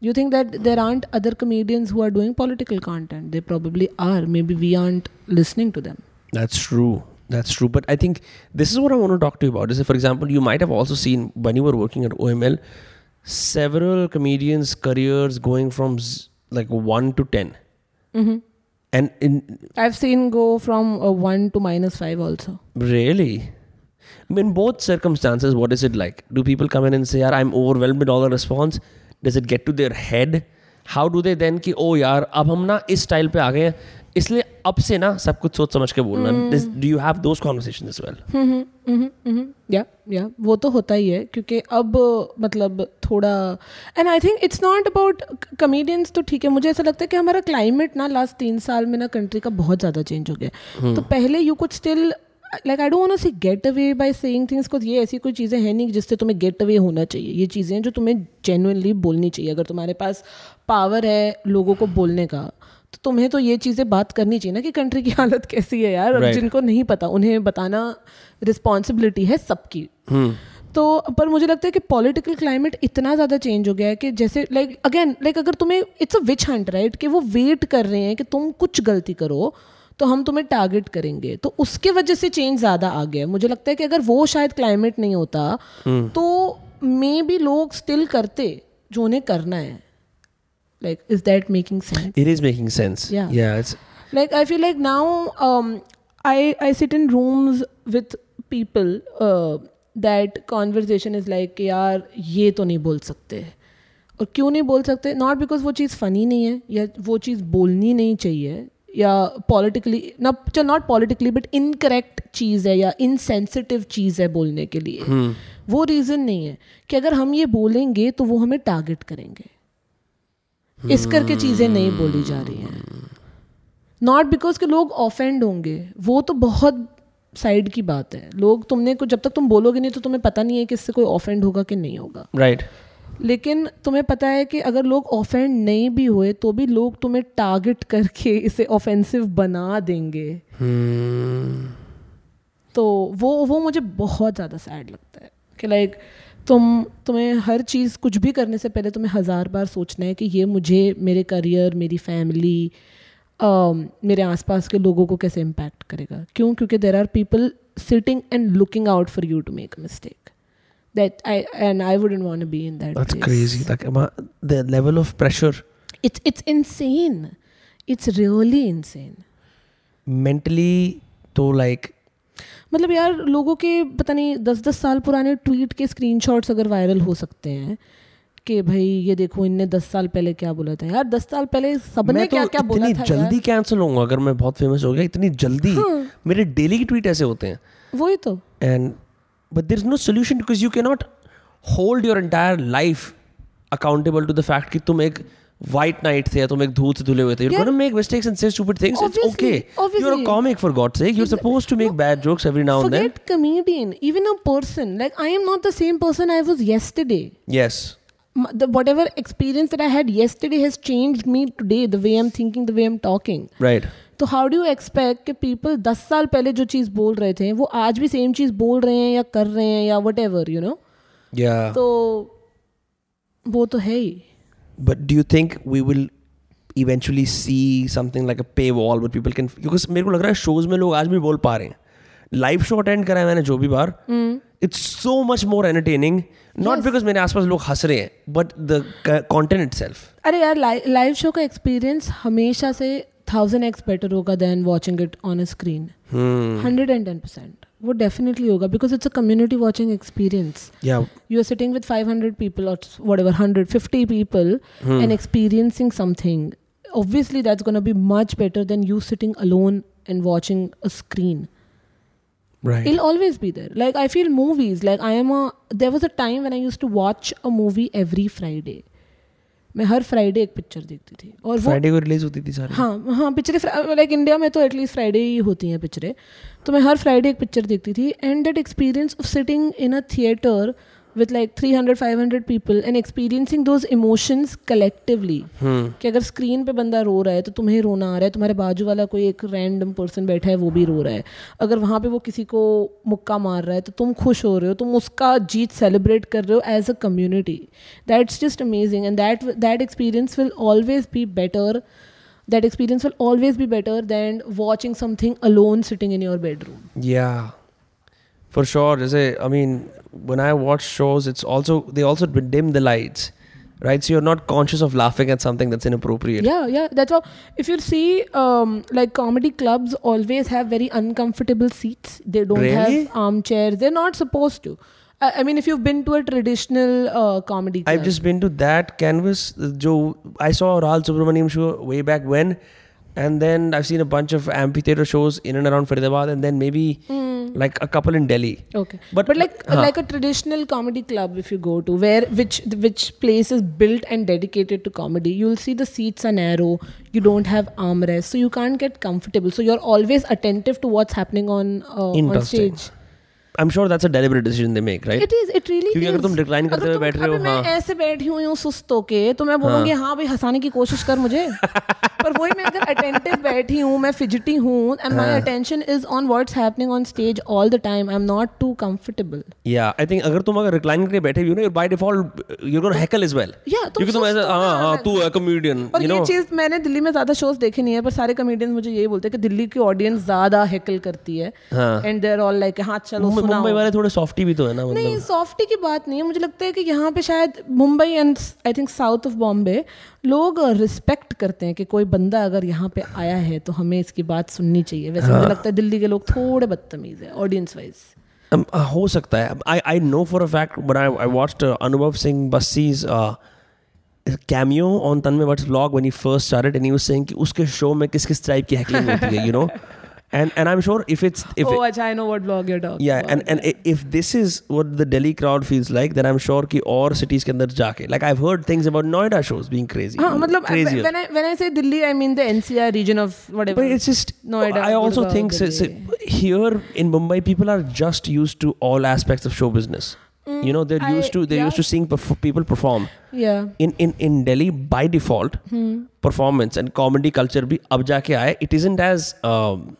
You think that there aren't other comedians who are doing political content? They probably are. Maybe we aren't listening to them. That's true. That's true. But I think this is what I want to talk to you about. Is for example, you might have also seen when you were working at OML, several comedians' careers going from z- like one to 10 mm-hmm. and in I've seen go from a one to minus five also. Really. In both circumstances, what is it like? Do people come in and say, "I'm overwhelmed with all the response"? Does it get to their head? How do they then? Ki, oh, yaar, ab hum na is style pe aa gaye. इसलिए अब से ना सब कुछ सोच समझ के बोलना। Do you have those conversation as well या या वो तो होता ही है क्योंकि अब मतलब थोड़ा and I think it's not about comedians तो ठीक है मुझे ऐसा लगता है कि हमारा क्लाइमेट ना लास्ट तीन साल में ना कंट्री का बहुत ज़्यादा चेंज हो गया hmm. तो पहले you could still like I don't want see get away by saying things को ये ऐसी कोई चीज़ें हैं नहीं जिससे तुम्हें गेट अवे होना चाहिए। ये चीज़ें हैं जो तुम्हें जेनुअनली बोलनी चाहिए। अगर तुम्हारे पास पावर है लोगों को बोलने का तो तुम्हें तो ये चीज़ें बात करनी चाहिए ना कि कंट्री की हालत कैसी है यार Right. जिनको नहीं पता उन्हें बताना रिस्पॉन्सिबिलिटी है सबकी। तो पर मुझे लगता है कि पॉलिटिकल क्लाइमेट इतना ज़्यादा चेंज हो गया है कि जैसे लाइक अगेन लाइक अगर तुम्हें it's a witch hunt right कि वो वेट कर रहे हैं कि तुम कुछ गलती करो तो हम तुम्हें टारगेट करेंगे। तो उसके वजह से चेंज ज़्यादा आ गया है। मुझे लगता है कि अगर वो शायद क्लाइमेट नहीं होता hmm. तो मे बी लोग स्टिल करते जो उन्हें करना है। Like is that making sense It is making sense. Yeah. Yeah. It's like i feel like now um, i i sit in rooms with people uh, that conversation is like यार ये तो नहीं बोल सकते और क्यों नहीं बोल सकते नॉट बिकॉज़ वो चीज़ फ़नी नहीं है या वो चीज़ बोलनी नहीं चाहिए या पॉलिटिकली ना चल नॉट पॉलिटिकली बट इनकरेक्ट चीज़ है या इनसेंसिटिव चीज़ है बोलने के लिए वो रीज़न नहीं है कि अगर हम ये बोलेंगे तो वो हमें टारगेट करेंगे इस करके चीज़ें नहीं बोली जा रही हैं। नॉट बिकॉज़ के लोग ऑफेंड होंगे वो तो बहुत साइड की बात है। लोग तुमने को जब तक तुम बोलोगे नहीं तो तुम्हें पता नहीं है कि इससे कोई ऑफेंड होगा कि नहीं होगा। Right right. लेकिन तुम्हें पता है कि अगर लोग ऑफेंड नहीं भी हुए तो भी लोग तुम्हें टारगेट करके इसे ऑफेंसिव बना देंगे। Hmm. तो वो वो मुझे बहुत ज़्यादा सैड लगता है। कि लाइक तुम तुम्हें हर चीज़ कुछ भी करने से पहले तुम्हें हज़ार बार सोचना है कि ये मुझे मेरे करियर मेरी फैमिली मेरे आसपास के लोगों को कैसे इम्पैक्ट करेगा क्यों क्योंकि there are people sitting and looking out for you to make a mistake that I and I wouldn't want to be in that That's crazy. Like ama- the level of pressure It's it's insane. It's really insane. mentally तो like मतलब यार लोगों के पता नहीं दस दस साल पुराने ट्वीट के स्क्रीनशॉट्स अगर वायरल हो सकते हैं कि भाई ये देखो इनने दस साल पहले क्या बोला था। यार दस साल पहले सबने तो क्या क्या बोला था जल्दी कैंसिल होऊँगा अगर मैं बहुत फ़ेमस हो गया इतनी जल्दी। मेरे डेली के ट्वीट ऐसे होते हैं। यार वही तो। And but there's no solution because you cannot hold your entire life accountable to the fact कि तुम एक वाइट नाइट थे तुम एक धूल से धुले हुए थे you you make make and stupid things it's okay are are a comic for god sake suppose to bad jokes every now and then forget comedian even a person like I am not the same person I was yesterday yes the what experience that I had yesterday has changed me today the way I am thinking the way I am talking right तो हाउ डू एक्सपेक्ट कि पीपल दस साल पहले जो चीज़ बोल रहे थे वो आज भी सेम चीज़ बोल रहे हैं या कर रहे हैं या वट एवर यू नो तो वो तो है ही। But do you think we will eventually see something like a paywall where people can because मेरे को लग रहा है shows में लोग आज भी बोल पा रहे हैं। लाइव शो अटेंड करा है मैंने जो भी बार। It's so much more entertaining not because मेरे आसपास लोग हंस रहे हैं but the content it itself अरे यार लाइव शो का एक्सपीरियंस हमेशा से थाउज़ेंड एक्स बेटर होगा than watching it on a screen hundred and ten percent would definitely yoga because it's a community watching experience. Yeah. You're sitting with 500 people or whatever, 150 people hmm. and experiencing something. Obviously, that's going to be much better than you sitting alone and watching a screen. Right. It'll always be there. Like, I feel movies, like, I am a. There was a time when I used to watch a movie every Friday. मैं हर फ्राइडे एक पिक्चर देखती थी। और फ्राइडे को रिलीज़ होती थी सारी। हाँ हाँ पिक्चरें लाइक इंडिया में तो एटलीस्ट फ्राइडे ही होती हैं पिक्चरें तो मैं हर फ्राइडे एक पिक्चर देखती थी and that experience of sitting in a theatre with like three hundred five hundred people and experiencing those emotions collectively कि अगर स्क्रीन पे बंदा रो रहा है तो तुम्हें रोना आ रहा है तुम्हारे बाजू वाला कोई एक रैंडम पर्सन बैठा है वो भी रो रहा है। अगर वहाँ पे वो किसी को मुक्का मार रहा है तो तुम खुश हो रहे हो तुम उसका जीत सेलिब्रेट कर रहे हो as a community that's just amazing and that that experience will always be better that experience will always be better than watching something alone sitting in your bedroom. Yeah, for sure. Jose, I mean, when I watch shows, it's also they also dim the lights, right? So you're not conscious of laughing at something that's inappropriate. Yeah, yeah. That's how. If you see, um, like comedy clubs always have very uncomfortable seats. They don't Really? have armchairs. They're not supposed to. I, I mean, if you've been to a traditional uh, comedy club, I've just been to that canvas. Joe, I saw Rahul Subramaniam show way back when, and then I've seen a bunch of amphitheater shows in and around Faridabad, and then maybe like a couple in Delhi. Okay, But- but, like huh. like a traditional comedy club, if you go to where which which place is built and dedicated to comedy, you'll see the seats are narrow. You don't have armrests, so you can't get comfortable. So you're always attentive to what's happening on uh, on Interesting. Stage. I'm sure that's a deliberate decision they make, right? It is it really क्योंकि अगर तुम recline करते हुए बैठ रहे हो, मैं हाँ। ऐसे बैठी हुई हूँ सुस्त होके तो मैं बोलूँगी हाँ भाई हंसाने की कोशिश कर मुझे [LAUGHS] पर वही मैं अगर अटेंटिव बैठी हूँ मैं फिजिटी हूँ and my attention is on what's happening on stage all the time I am not too comfortable Yeah, I think अगर तुम अगर recline करके बैठे हुए हो ना, by default you're gonna heckle as well. Yeah, क्योंकि तुम ऐसा हो हाँ हाँ तू है comedian, और you ये. चीज़ मैंने दिल्ली में ज़्यादा शोज़ देखे नहीं है पर सारे कॉमेडियंस मुझे यही बोलते हैं कि दिल्ली की ऑडियंस ज़्यादा हेकल करती है हाँ। एंड देर ऑल लाइक हाँ चलो मुंबई वाले थोड़े softy भी तो है ना मतलब. नहीं सॉफ्टी की बात नहीं है। मुझे लगता है कि यहाँ पे शायद Mumbai and I think south of Bombay लोग रिस्पेक्ट करते हैं कि कोई बंदा अगर यहाँ पे आया है तो हमें इसकी बात सुननी चाहिए। वैसे मुझे लगता है दिल्ली के लोग थोड़े बदतमीज है ऑडियंस वाइज Um, uh, हो सकता है। I I know for a fact but I I watched Anubhav Singh Bassi's cameo on Tanmay Bhatt's vlog when he first started and he was saying कि उसके show में किस किस type की heckling होती है you know? [LAUGHS] and and I'm sure if it's if oh, it, I know what vlog you're talking. Yeah, about. and and if this is what the Delhi crowd feels like, then I'm sure ki or cities ke andar jaake. Like I've heard things about Noida shows being crazy. Ah, matlab, when I when I say Delhi, I mean the NCR region of whatever. But it's just Noida. I also Gurgaon, think so, so here in Mumbai, people are just used to all aspects of show business. Mm, you know they're I, used to they're yeah. used to seeing perf- people perform. Yeah. In in in Delhi by default, hmm. performance and comedy culture. Bhi ab jaake aaye. It isn't as um,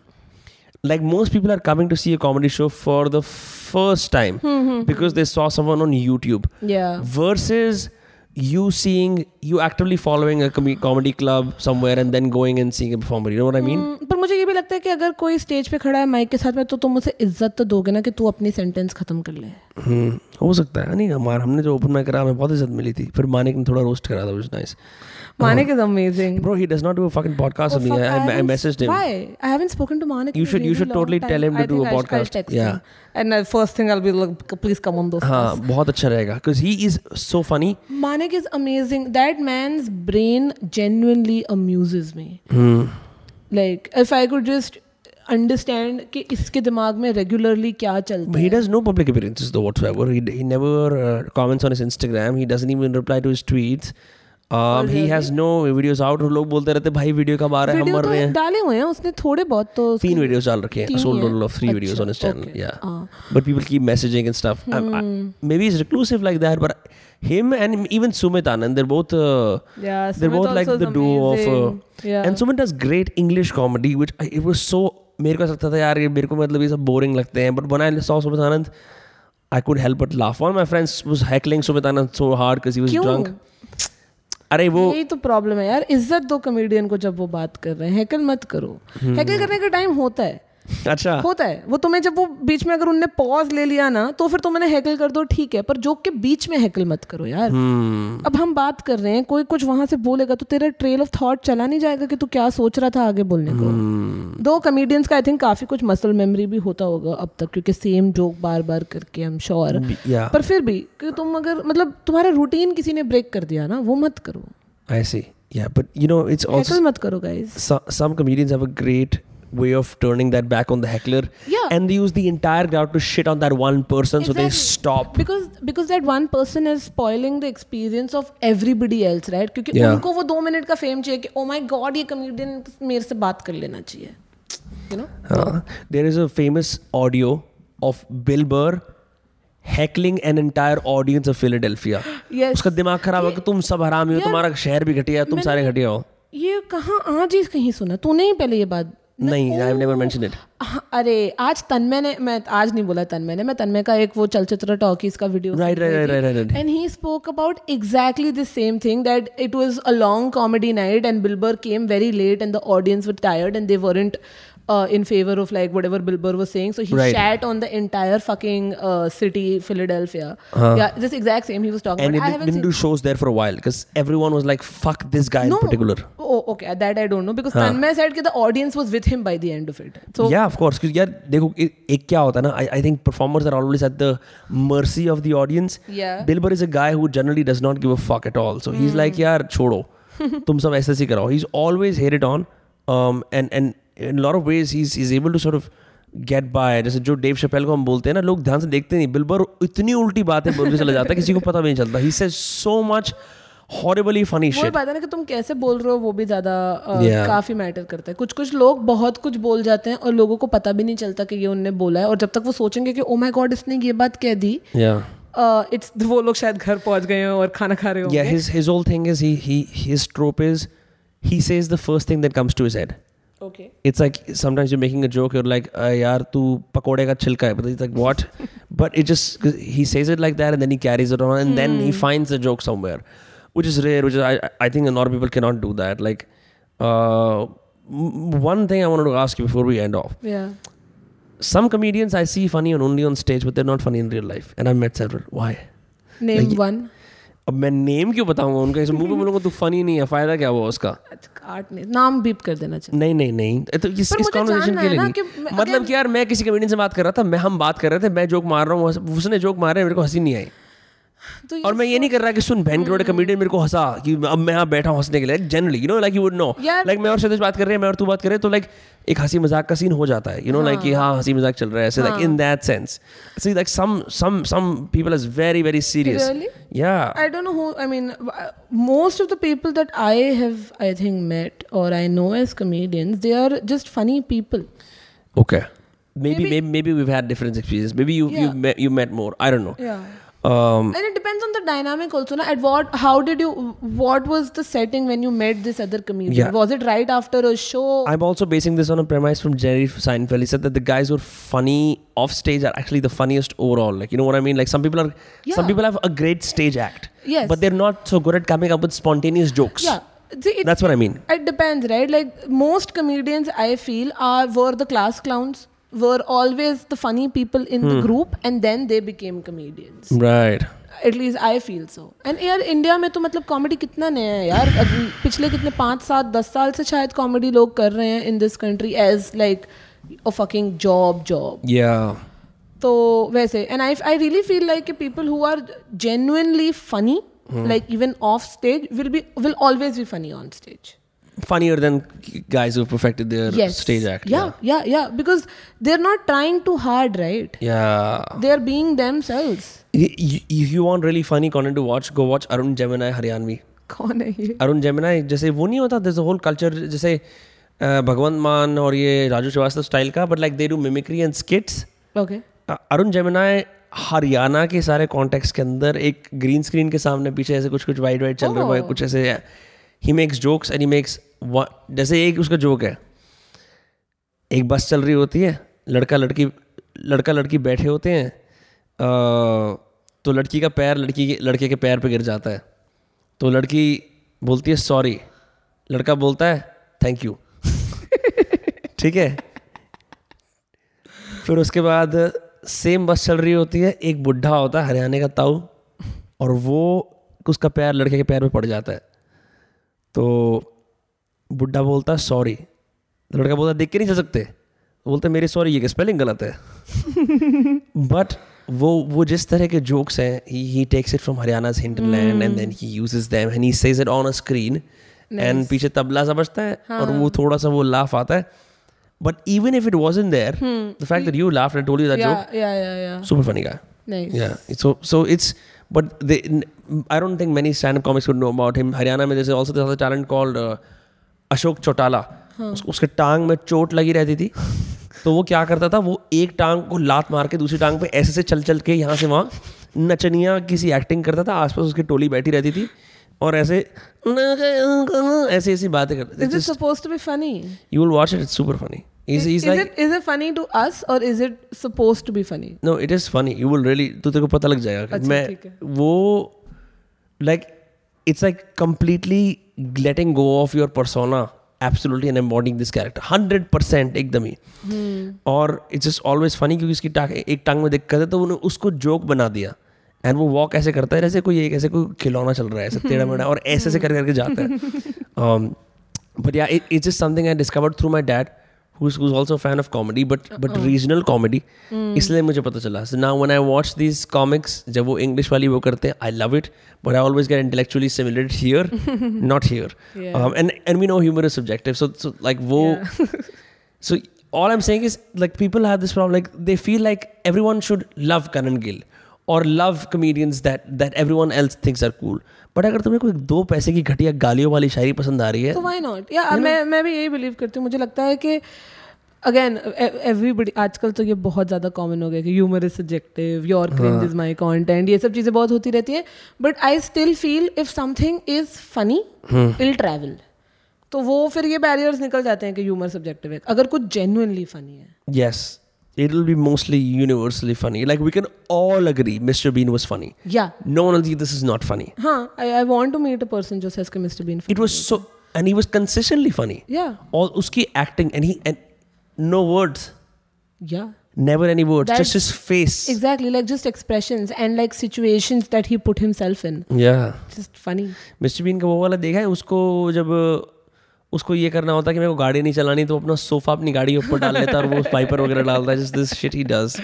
like most people are coming to see a comedy show for the first time mm-hmm. because they saw someone on YouTube yeah versus you seeing you actively following a com- comedy club somewhere and then going and seeing a performer. You know what I mean? हम्म, पर मुझे ये भी लगता है कि अगर कोई स्टेज पे खड़ा है माइक के साथ में तो तुम उसे इज़्ज़त तो दोगे ना कि तू अपनी सेंटेंस खत्म कर ले हम्म, हो सकता है नहीं हमारा हमने जो ओपन में करा हमें बहुत इज़्ज़त मिली थी फिर मानिक ने थोड़ा रोस्ट करा था which was Manik is amazing bro he does not do a fucking podcast with me I, I, I messaged him Why? I haven't spoken to Manik. You should- you should totally time. tell him to I do a I I'll podcast. text Yeah. him. And uh, first thing I'll be like, please come on those. हाँ बहुत अच्छा रहेगा because he is so funny Manik is amazing. That man's brain genuinely amuses me. Hmm. Like if I could just understand कि इसके दिमाग में regularly क्या चलता he है. does no public appearances though whatsoever he, he never uh, comments on his Instagram he doesn't even reply to Um, has no videos out और लोग बोलते रहते भाई वीडियो कब आ रहा है हम मर तो रहे हैं डाले हुए हैं उसने थोड़े बहुत तो तीन videos डाल रखे हैं तीन sold ही हैं? total of three videos अच्छा, on his channel okay. yeah हाँ. but people keep messaging and stuff I, I, maybe he's reclusive like that but him and even Sumit Anand they're both uh, Yeah, they're both like the duo of uh. Yeah. and Sumit does great English comedy which I, it was so मेरे को लगता था यार ये मेरे को मतलब ये सब बोरिंग लगते हैं I saw Sumit Anand I couldn't help but laugh one of my friends was heckling Sumit Anand so hard because he was क्यों drunk अरे वो यही तो प्रॉब्लम है यार। इज़्ज़त दो कमेडियन को जब वो बात कर रहे हैं। हैकल मत करो। हैकल करने का टाइम होता है। [LAUGHS] अच्छा। होता है। वो तुम्हें जब वो बीच में अगर उनने पॉज ले लिया ना तो फिर तुम उन्हें हैकल कर दो ठीक है पर जोक के बीच में हैकल मत करो यार। हम्म। अब हम बात कर रहे हैं कोई कुछ वहाँ से बोलेगा तो तेरा ट्रेल ऑफ़ थॉट चला नहीं जाएगा कि तू क्या सोच रहा था आगे बोलने को। हम्म। दो कमेडियंस का आई थिंक काफ़ी कुछ मसल मेमोरी भी होता होगा अब तक क्योंकि सेम जोक बार बार करके हम श्योर पर फिर भी कि तुम अगर मतलब तुम्हारा रूटीन किसी ने ब्रेक कर दिया ना वो मत करो। See. Yeah, but you know, it's also heckle मत करो guys some comedians have a great way of turning that back on the heckler. Yeah. And they use the entire crowd to shit on that one person, exactly. so they stop. because because that one person is spoiling the experience of everybody else right क्योंकि Yeah. उनको वो दो मिनट का फेम चाहिए कि ओ माय गॉड ये कमेडियन मेरे से बात कर लेना चाहिए you know Uh, there is a famous audio of Bill Burr heckling an entire audience of Philadelphia. Yes. उसका दिमाग खराब है कि तुम सब हरामी हो यार, तुम्हारा शहर भी घटिया है तुम सारे घटिया हो ये कहाँ आज ही कहीं सुना तूने ही पहले ये बात नहीं हाँ, अरे आज तनमय ने मैं आज नहीं बोला तनमय ने मैं तनमय का एक वो चलचित्र टॉकीज का video right right right right and he spoke about exactly the same thing that it was a long comedy night and बिलबर came very late and the audience were tired and they weren't uh, in favor of like whatever Bill Burr was saying so he Right. shat on the entire fucking uh, city Philadelphia yeah this exact same he was talking and about it I haven't didn't seen do shows there for a while because everyone was like fuck this guy in particular Oh, okay. That I don't know because Tanmay said that the audience was with him by the end of it. So yeah of course क्योंकि यार देखो ए- एक क्या होता है ना I think performers are always at the mercy of the audience Yeah. Bill Burr is a guy who generally does not give a fuck at all so he is like यार [LAUGHS] छोड़ो तुम सब ऐसे ऐसे ही कराओ he is always head it on and and in lot of ways he is able to sort of get by जैसे जो डेव शपेल को हम बोलते हैं ना लोग ध्यान से देखते नहीं बिलबर इतनी उल्टी बातें बोल के चला जाता है किसी को पता भी नहीं चलता। He says so much horribly funny shit बात है ना कि तुम कैसे बोल रहे हो वो भी ज़्यादा Yeah. काफ़ी मैटर करता है। कुछ कुछ लोग बहुत कुछ बोल जाते हैं और लोगों को पता भी नहीं चलता कि ये उनने बोला है। और जब तक वो सोचेंगे कि ओ माय गॉड इसने ये बात कह दी या इट्स वो लोग शायद घर पहुँच गए हैं और खाना खा रहे Yeah, होंगे his his whole thing is he he his trope is he says the first thing that comes to his head. Okay. It's like sometimes you're making a joke. You're like, ah, "Yar, tu pakode ka chilka hai," but it's like what? [LAUGHS] but it just he says it like that, and then he carries it on, and then he hmm. finds a joke somewhere, which is rare. Which is I I think a lot of people cannot do that. Like, uh, one thing I wanted to ask you before we end off. Yeah. Some comedians I see funny and only on stage, but they're not funny in real life, and I've met several. Why? Name like, one. अब मैं नेम क्यों बताऊँगा उनका? इस मुँह पे बोलूँगा तू फनी नहीं है फ़ायदा क्या हुआ उसका? काट नहीं नाम बीप कर देना चाहिए। नहीं नहीं नहीं। तो इस इस कॉन्वर्सेशन के लिए नहीं। मतलब कि यार मैं किसी कमेडियन से बात कर रहा था मैं हम बात कर रहे थे मैं जोक मार रहा हूँ उसने जोक मारे मेरे को हँसी नहीं आई। और मैं ये नहीं कर रहा कि सुन बहन करोड़ कमेडियन मेरे को हंसा कि अब मैं यहाँ बैठा हंसने के लिए। Generally you know like you would know like मैं और सतीश बात कर रहे हैं मैं और तू बात कर तो लाइक एक हँसी मज़ाक का सीन हो जाता है। यू नो लाइक हाँ। हँसी मज़ाक चल रहा है। ऐसे like in that sense see like some some some people is very very serious या I don't know who I mean most of the people that I have I think met और I know as comedians they are just funny people okay maybe maybe we had different experience maybe you you met more I don't know Um, And it depends on the dynamic also. Na? At what, how did you, what was the setting when you met this other comedian? Yeah. Was it right after a show? I'm also basing this on a premise from Jerry Seinfeld. He said that the guys who are funny off stage are actually the funniest overall. Like you know what I mean? Like some people are Yeah. some people have a great stage act. Yes. But they're not so good at coming up with spontaneous jokes. yeah. See, it, That's what I mean. it depends, right? Like most comedians, I feel, are were the class clowns, were always the funny people in Hmm. the group, and then they became comedians. Right. At least I feel so and यार इंडिया में तो मतलब कॉमेडी कितना नया है यार अभी पिछले कितने पाँच सात दस साल से शायद कॉमेडी लोग कर रहे हैं in this country as like a fucking job job तो वैसे and I I really feel like people who are genuinely funny like even off stage will be will always be funny on stage Funnier than guys who've perfected their yes stage act. yeah yeah yeah yeah, because they're not trying too hard right Yeah. they're being themselves If you want really funny content to watch, go watch Arun Gemini Haryanvi. कौन है ये अरुण जेमिना जैसे वो नहीं होता दिस होल कल्चर जैसे अ, भगवंत मान और ये राजू श्रीवास्तव स्टाइल का but like they do mimicry and skits okay Arun Gemini Haryana के सारे कॉन्टेक्स्ट के अंदर एक ग्रीन स्क्रीन के सामने पीछे ऐसे कुछ कुछ वाइट वाइट चल रहे हैं Oh. कुछ ऐसे ही makes jokes and he makes जैसे एक उसका जोक है। एक बस चल रही होती है, लड़का लड़की लड़का लड़की बैठे होते हैं तो लड़की का पैर लड़की के, लड़के के पैर पे गिर जाता है। तो लड़की बोलती है सॉरी लड़का बोलता है थैंक यू [LAUGHS] ठीक है? फिर उसके बाद सेम बस चल रही होती है, एक बुढ़ा होता है, हरियाणा का ताऊ, और वो उसका पैर लड़के के पैर पे पड़ जाता है। तो बुढ़ा बोलता है सॉरी लड़का बोलता देख के नहीं जा सकते? बोलते मेरी सॉरी ये स्पेलिंग गलत है? [LAUGHS] बट वो वो जिस तरह के जोक्स हैं he takes it from Haryana hinterland and then he uses them and he says it on a screen and पीछे तबला सा बजता है और वो थोड़ा सा वो लाफ आता है. But even if it wasn't there the fact that you laughed and told you that joke या या या super funny guy. Nice yeah. So so it's but they i don't think many stand-up comics would know about him. Haryana there's also there's a talent called uh, ashok chotala उस, उसके टांग में चोट लगी रहती थी तो वो क्या करता था वो एक टांग को लात मार के दूसरी टांग पे ऐसे से चल चल के यहाँ से वहाँ नचनिया किसी एक्टिंग करता था आसपास उसकी टोली बैठी रहती थी और ऐसे ऐसी ऐसी बातें करते Is it supposed to be funny? You will watch it it's super funny Is, he's is like it is it funny to us or is it supposed to be funny? No it is funny you will really तो तेरे को पता लग जाएगा अच्छा, मैं है। वो like it's like completely letting go of your persona absolutely and embodying this character hundred percent एकदम ही. और इट्स जस्ट ऑलवेज फनी क्योंकि उसकी टांग एक टांग में दिक्कत है तो उन्होंने उसको जोक बना दिया। एंड वो वॉक ऐसे करता है जैसे कोई एक ऐसे कोई खिलौना चल रहा है ऐसे टेढ़ा मेढ़ा और ऐसे ऐसे [LAUGHS] कर करके जाता है। बट या it's just something I discovered through my dad who's who's also a fan of comedy but but regional comedy mm. इसलिए मुझे पता चला so now when I watch these comics जब वो English वाली वो करते हैं I love it but I always get intellectually stimulated here not here Yeah. um, and and we know humor is subjective so so like वो so all I'm saying is like people have this problem like they feel like everyone should love Karan Gill or love comedians that that everyone else thinks are cool. But अगर तुम्हें कोई दो पैसे की घटिया गालियों वाली शायरी पसंद आ रही है तो वाई नॉट या मैं मैं भी यही बिलीव करती हूँ। मुझे लगता है कि अगेन एवरीबडी आजकल तो ये बहुत ज़्यादा कॉमन हो गया कि humour is subjective your cringe is my content ये सब चीज़ें बहुत होती रहती है। But I still feel if something is funny it'll travel तो वो फिर ये बैरियर्स निकल जाते हैं कि ह्यूमर सब्जेक्टिव है। अगर कुछ जेन्युइनली फनी है। Yes Yes. It'll be mostly universally funny. Like we can all agree Mr. Bean was funny. या No one will think this is not funny. हाँ I I want to meet a person जो सेज के Mr Bean It was so and he was consistently funny. या All uski acting and he and no words. या Never any words. That's- just his face. Exactly, like just expressions and like situations that he put himself in. Yeah. Just funny. Mr Bean का वो वाला देखा है उसको जब उसको ये करना होता कि मेरे को गाड़ी नहीं चलानी तो अपना सोफा अपनी गाड़ी के ऊपर डाल लेता और वो वाइपर वगैरह डालता है just this shit he does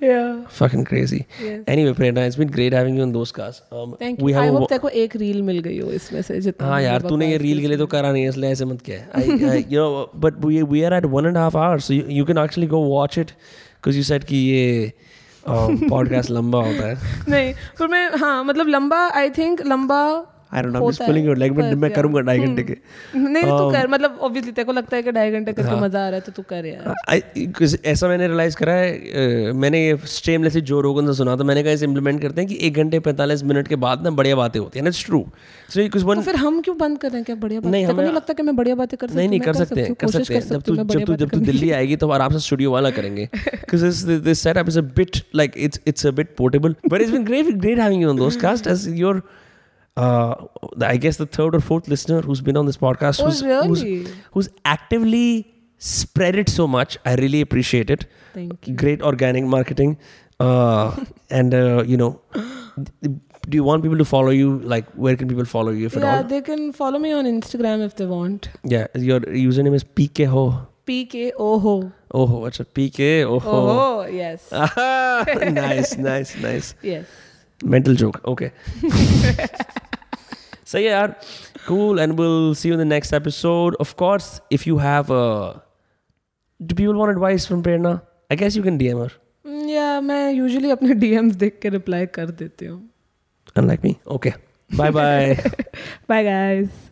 Yeah. fucking crazy Yes. anyway Prerna it's been great having you on those cars um, Thank we you. have I hope तेरे को एक रील मिल गई हो इसमें से जितना हाँ यार तूने ये रील के लिए तो करा नहीं इसलिए ऐसे मत I, I, you know but we we are at one and a half hours so you, you can actually go watch it because you said कि ये पॉडकास्ट लंबा होता है नहीं पर मैं हाँ मतलब लंबा आई थिंक लंबा I don't know I'm just होता pulling है, your leg but पर मैं. करूँगा ढाई घंटे के। नहीं तू Um, कर मतलब ऑब्वियसली तेरे को लगता है कि ढाई घंटे करके मज़ा आ रहा है तो तू कर यार। ऐसा मैंने रियलाइज़ करा है मैंने ये स्टेमलेस जो रोगन से सुना था मैंने कहा इसे इम्प्लीमेंट करते हैं कि एक घंटे पैंतालीस मिनट के बाद ना बढ़िया बातें होती है ना इट्स ट्रू सो कुछ तो वन फिर हम क्यों बंद कर रहे हैं क्या बढ़िया बात? नहीं, हमें- नहीं लगता कि मैं बढ़िया बातें कर सकती नहीं नहीं कर सकते हैं कर सकते हैं। जब तू जब तू जब तू दिल्ली आएगी तो आराम से स्टूडियो वाला करेंगे। Because this setup is a bit like it's it's a bit portable but it's been great great having you on those cast as your uh, I guess the third or fourth listener who's been on this podcast Oh, who's, who's really? who's actively spread it so much. I really appreciate it. Thank you. Great organic marketing. Uh, [LAUGHS] and uh, you know, do you want people to follow you? Like, where can people follow you if at Yeah, they can follow me on Instagram if they want. Yeah, your username is PKHO. P K Oho. Oh, what's a PK? Oh, Oho, yes. [LAUGHS] nice, nice, nice. [LAUGHS] Yes. Mental joke. Okay. So yeah, cool. And we'll see you in the next episode. Of course, if you have uh do people want advice from Prerna? I guess you can DM her. Mm, Yeah, मैं usually अपने DMs देख के reply कर देती हूँ. Unlike me. Okay. Bye bye bye guys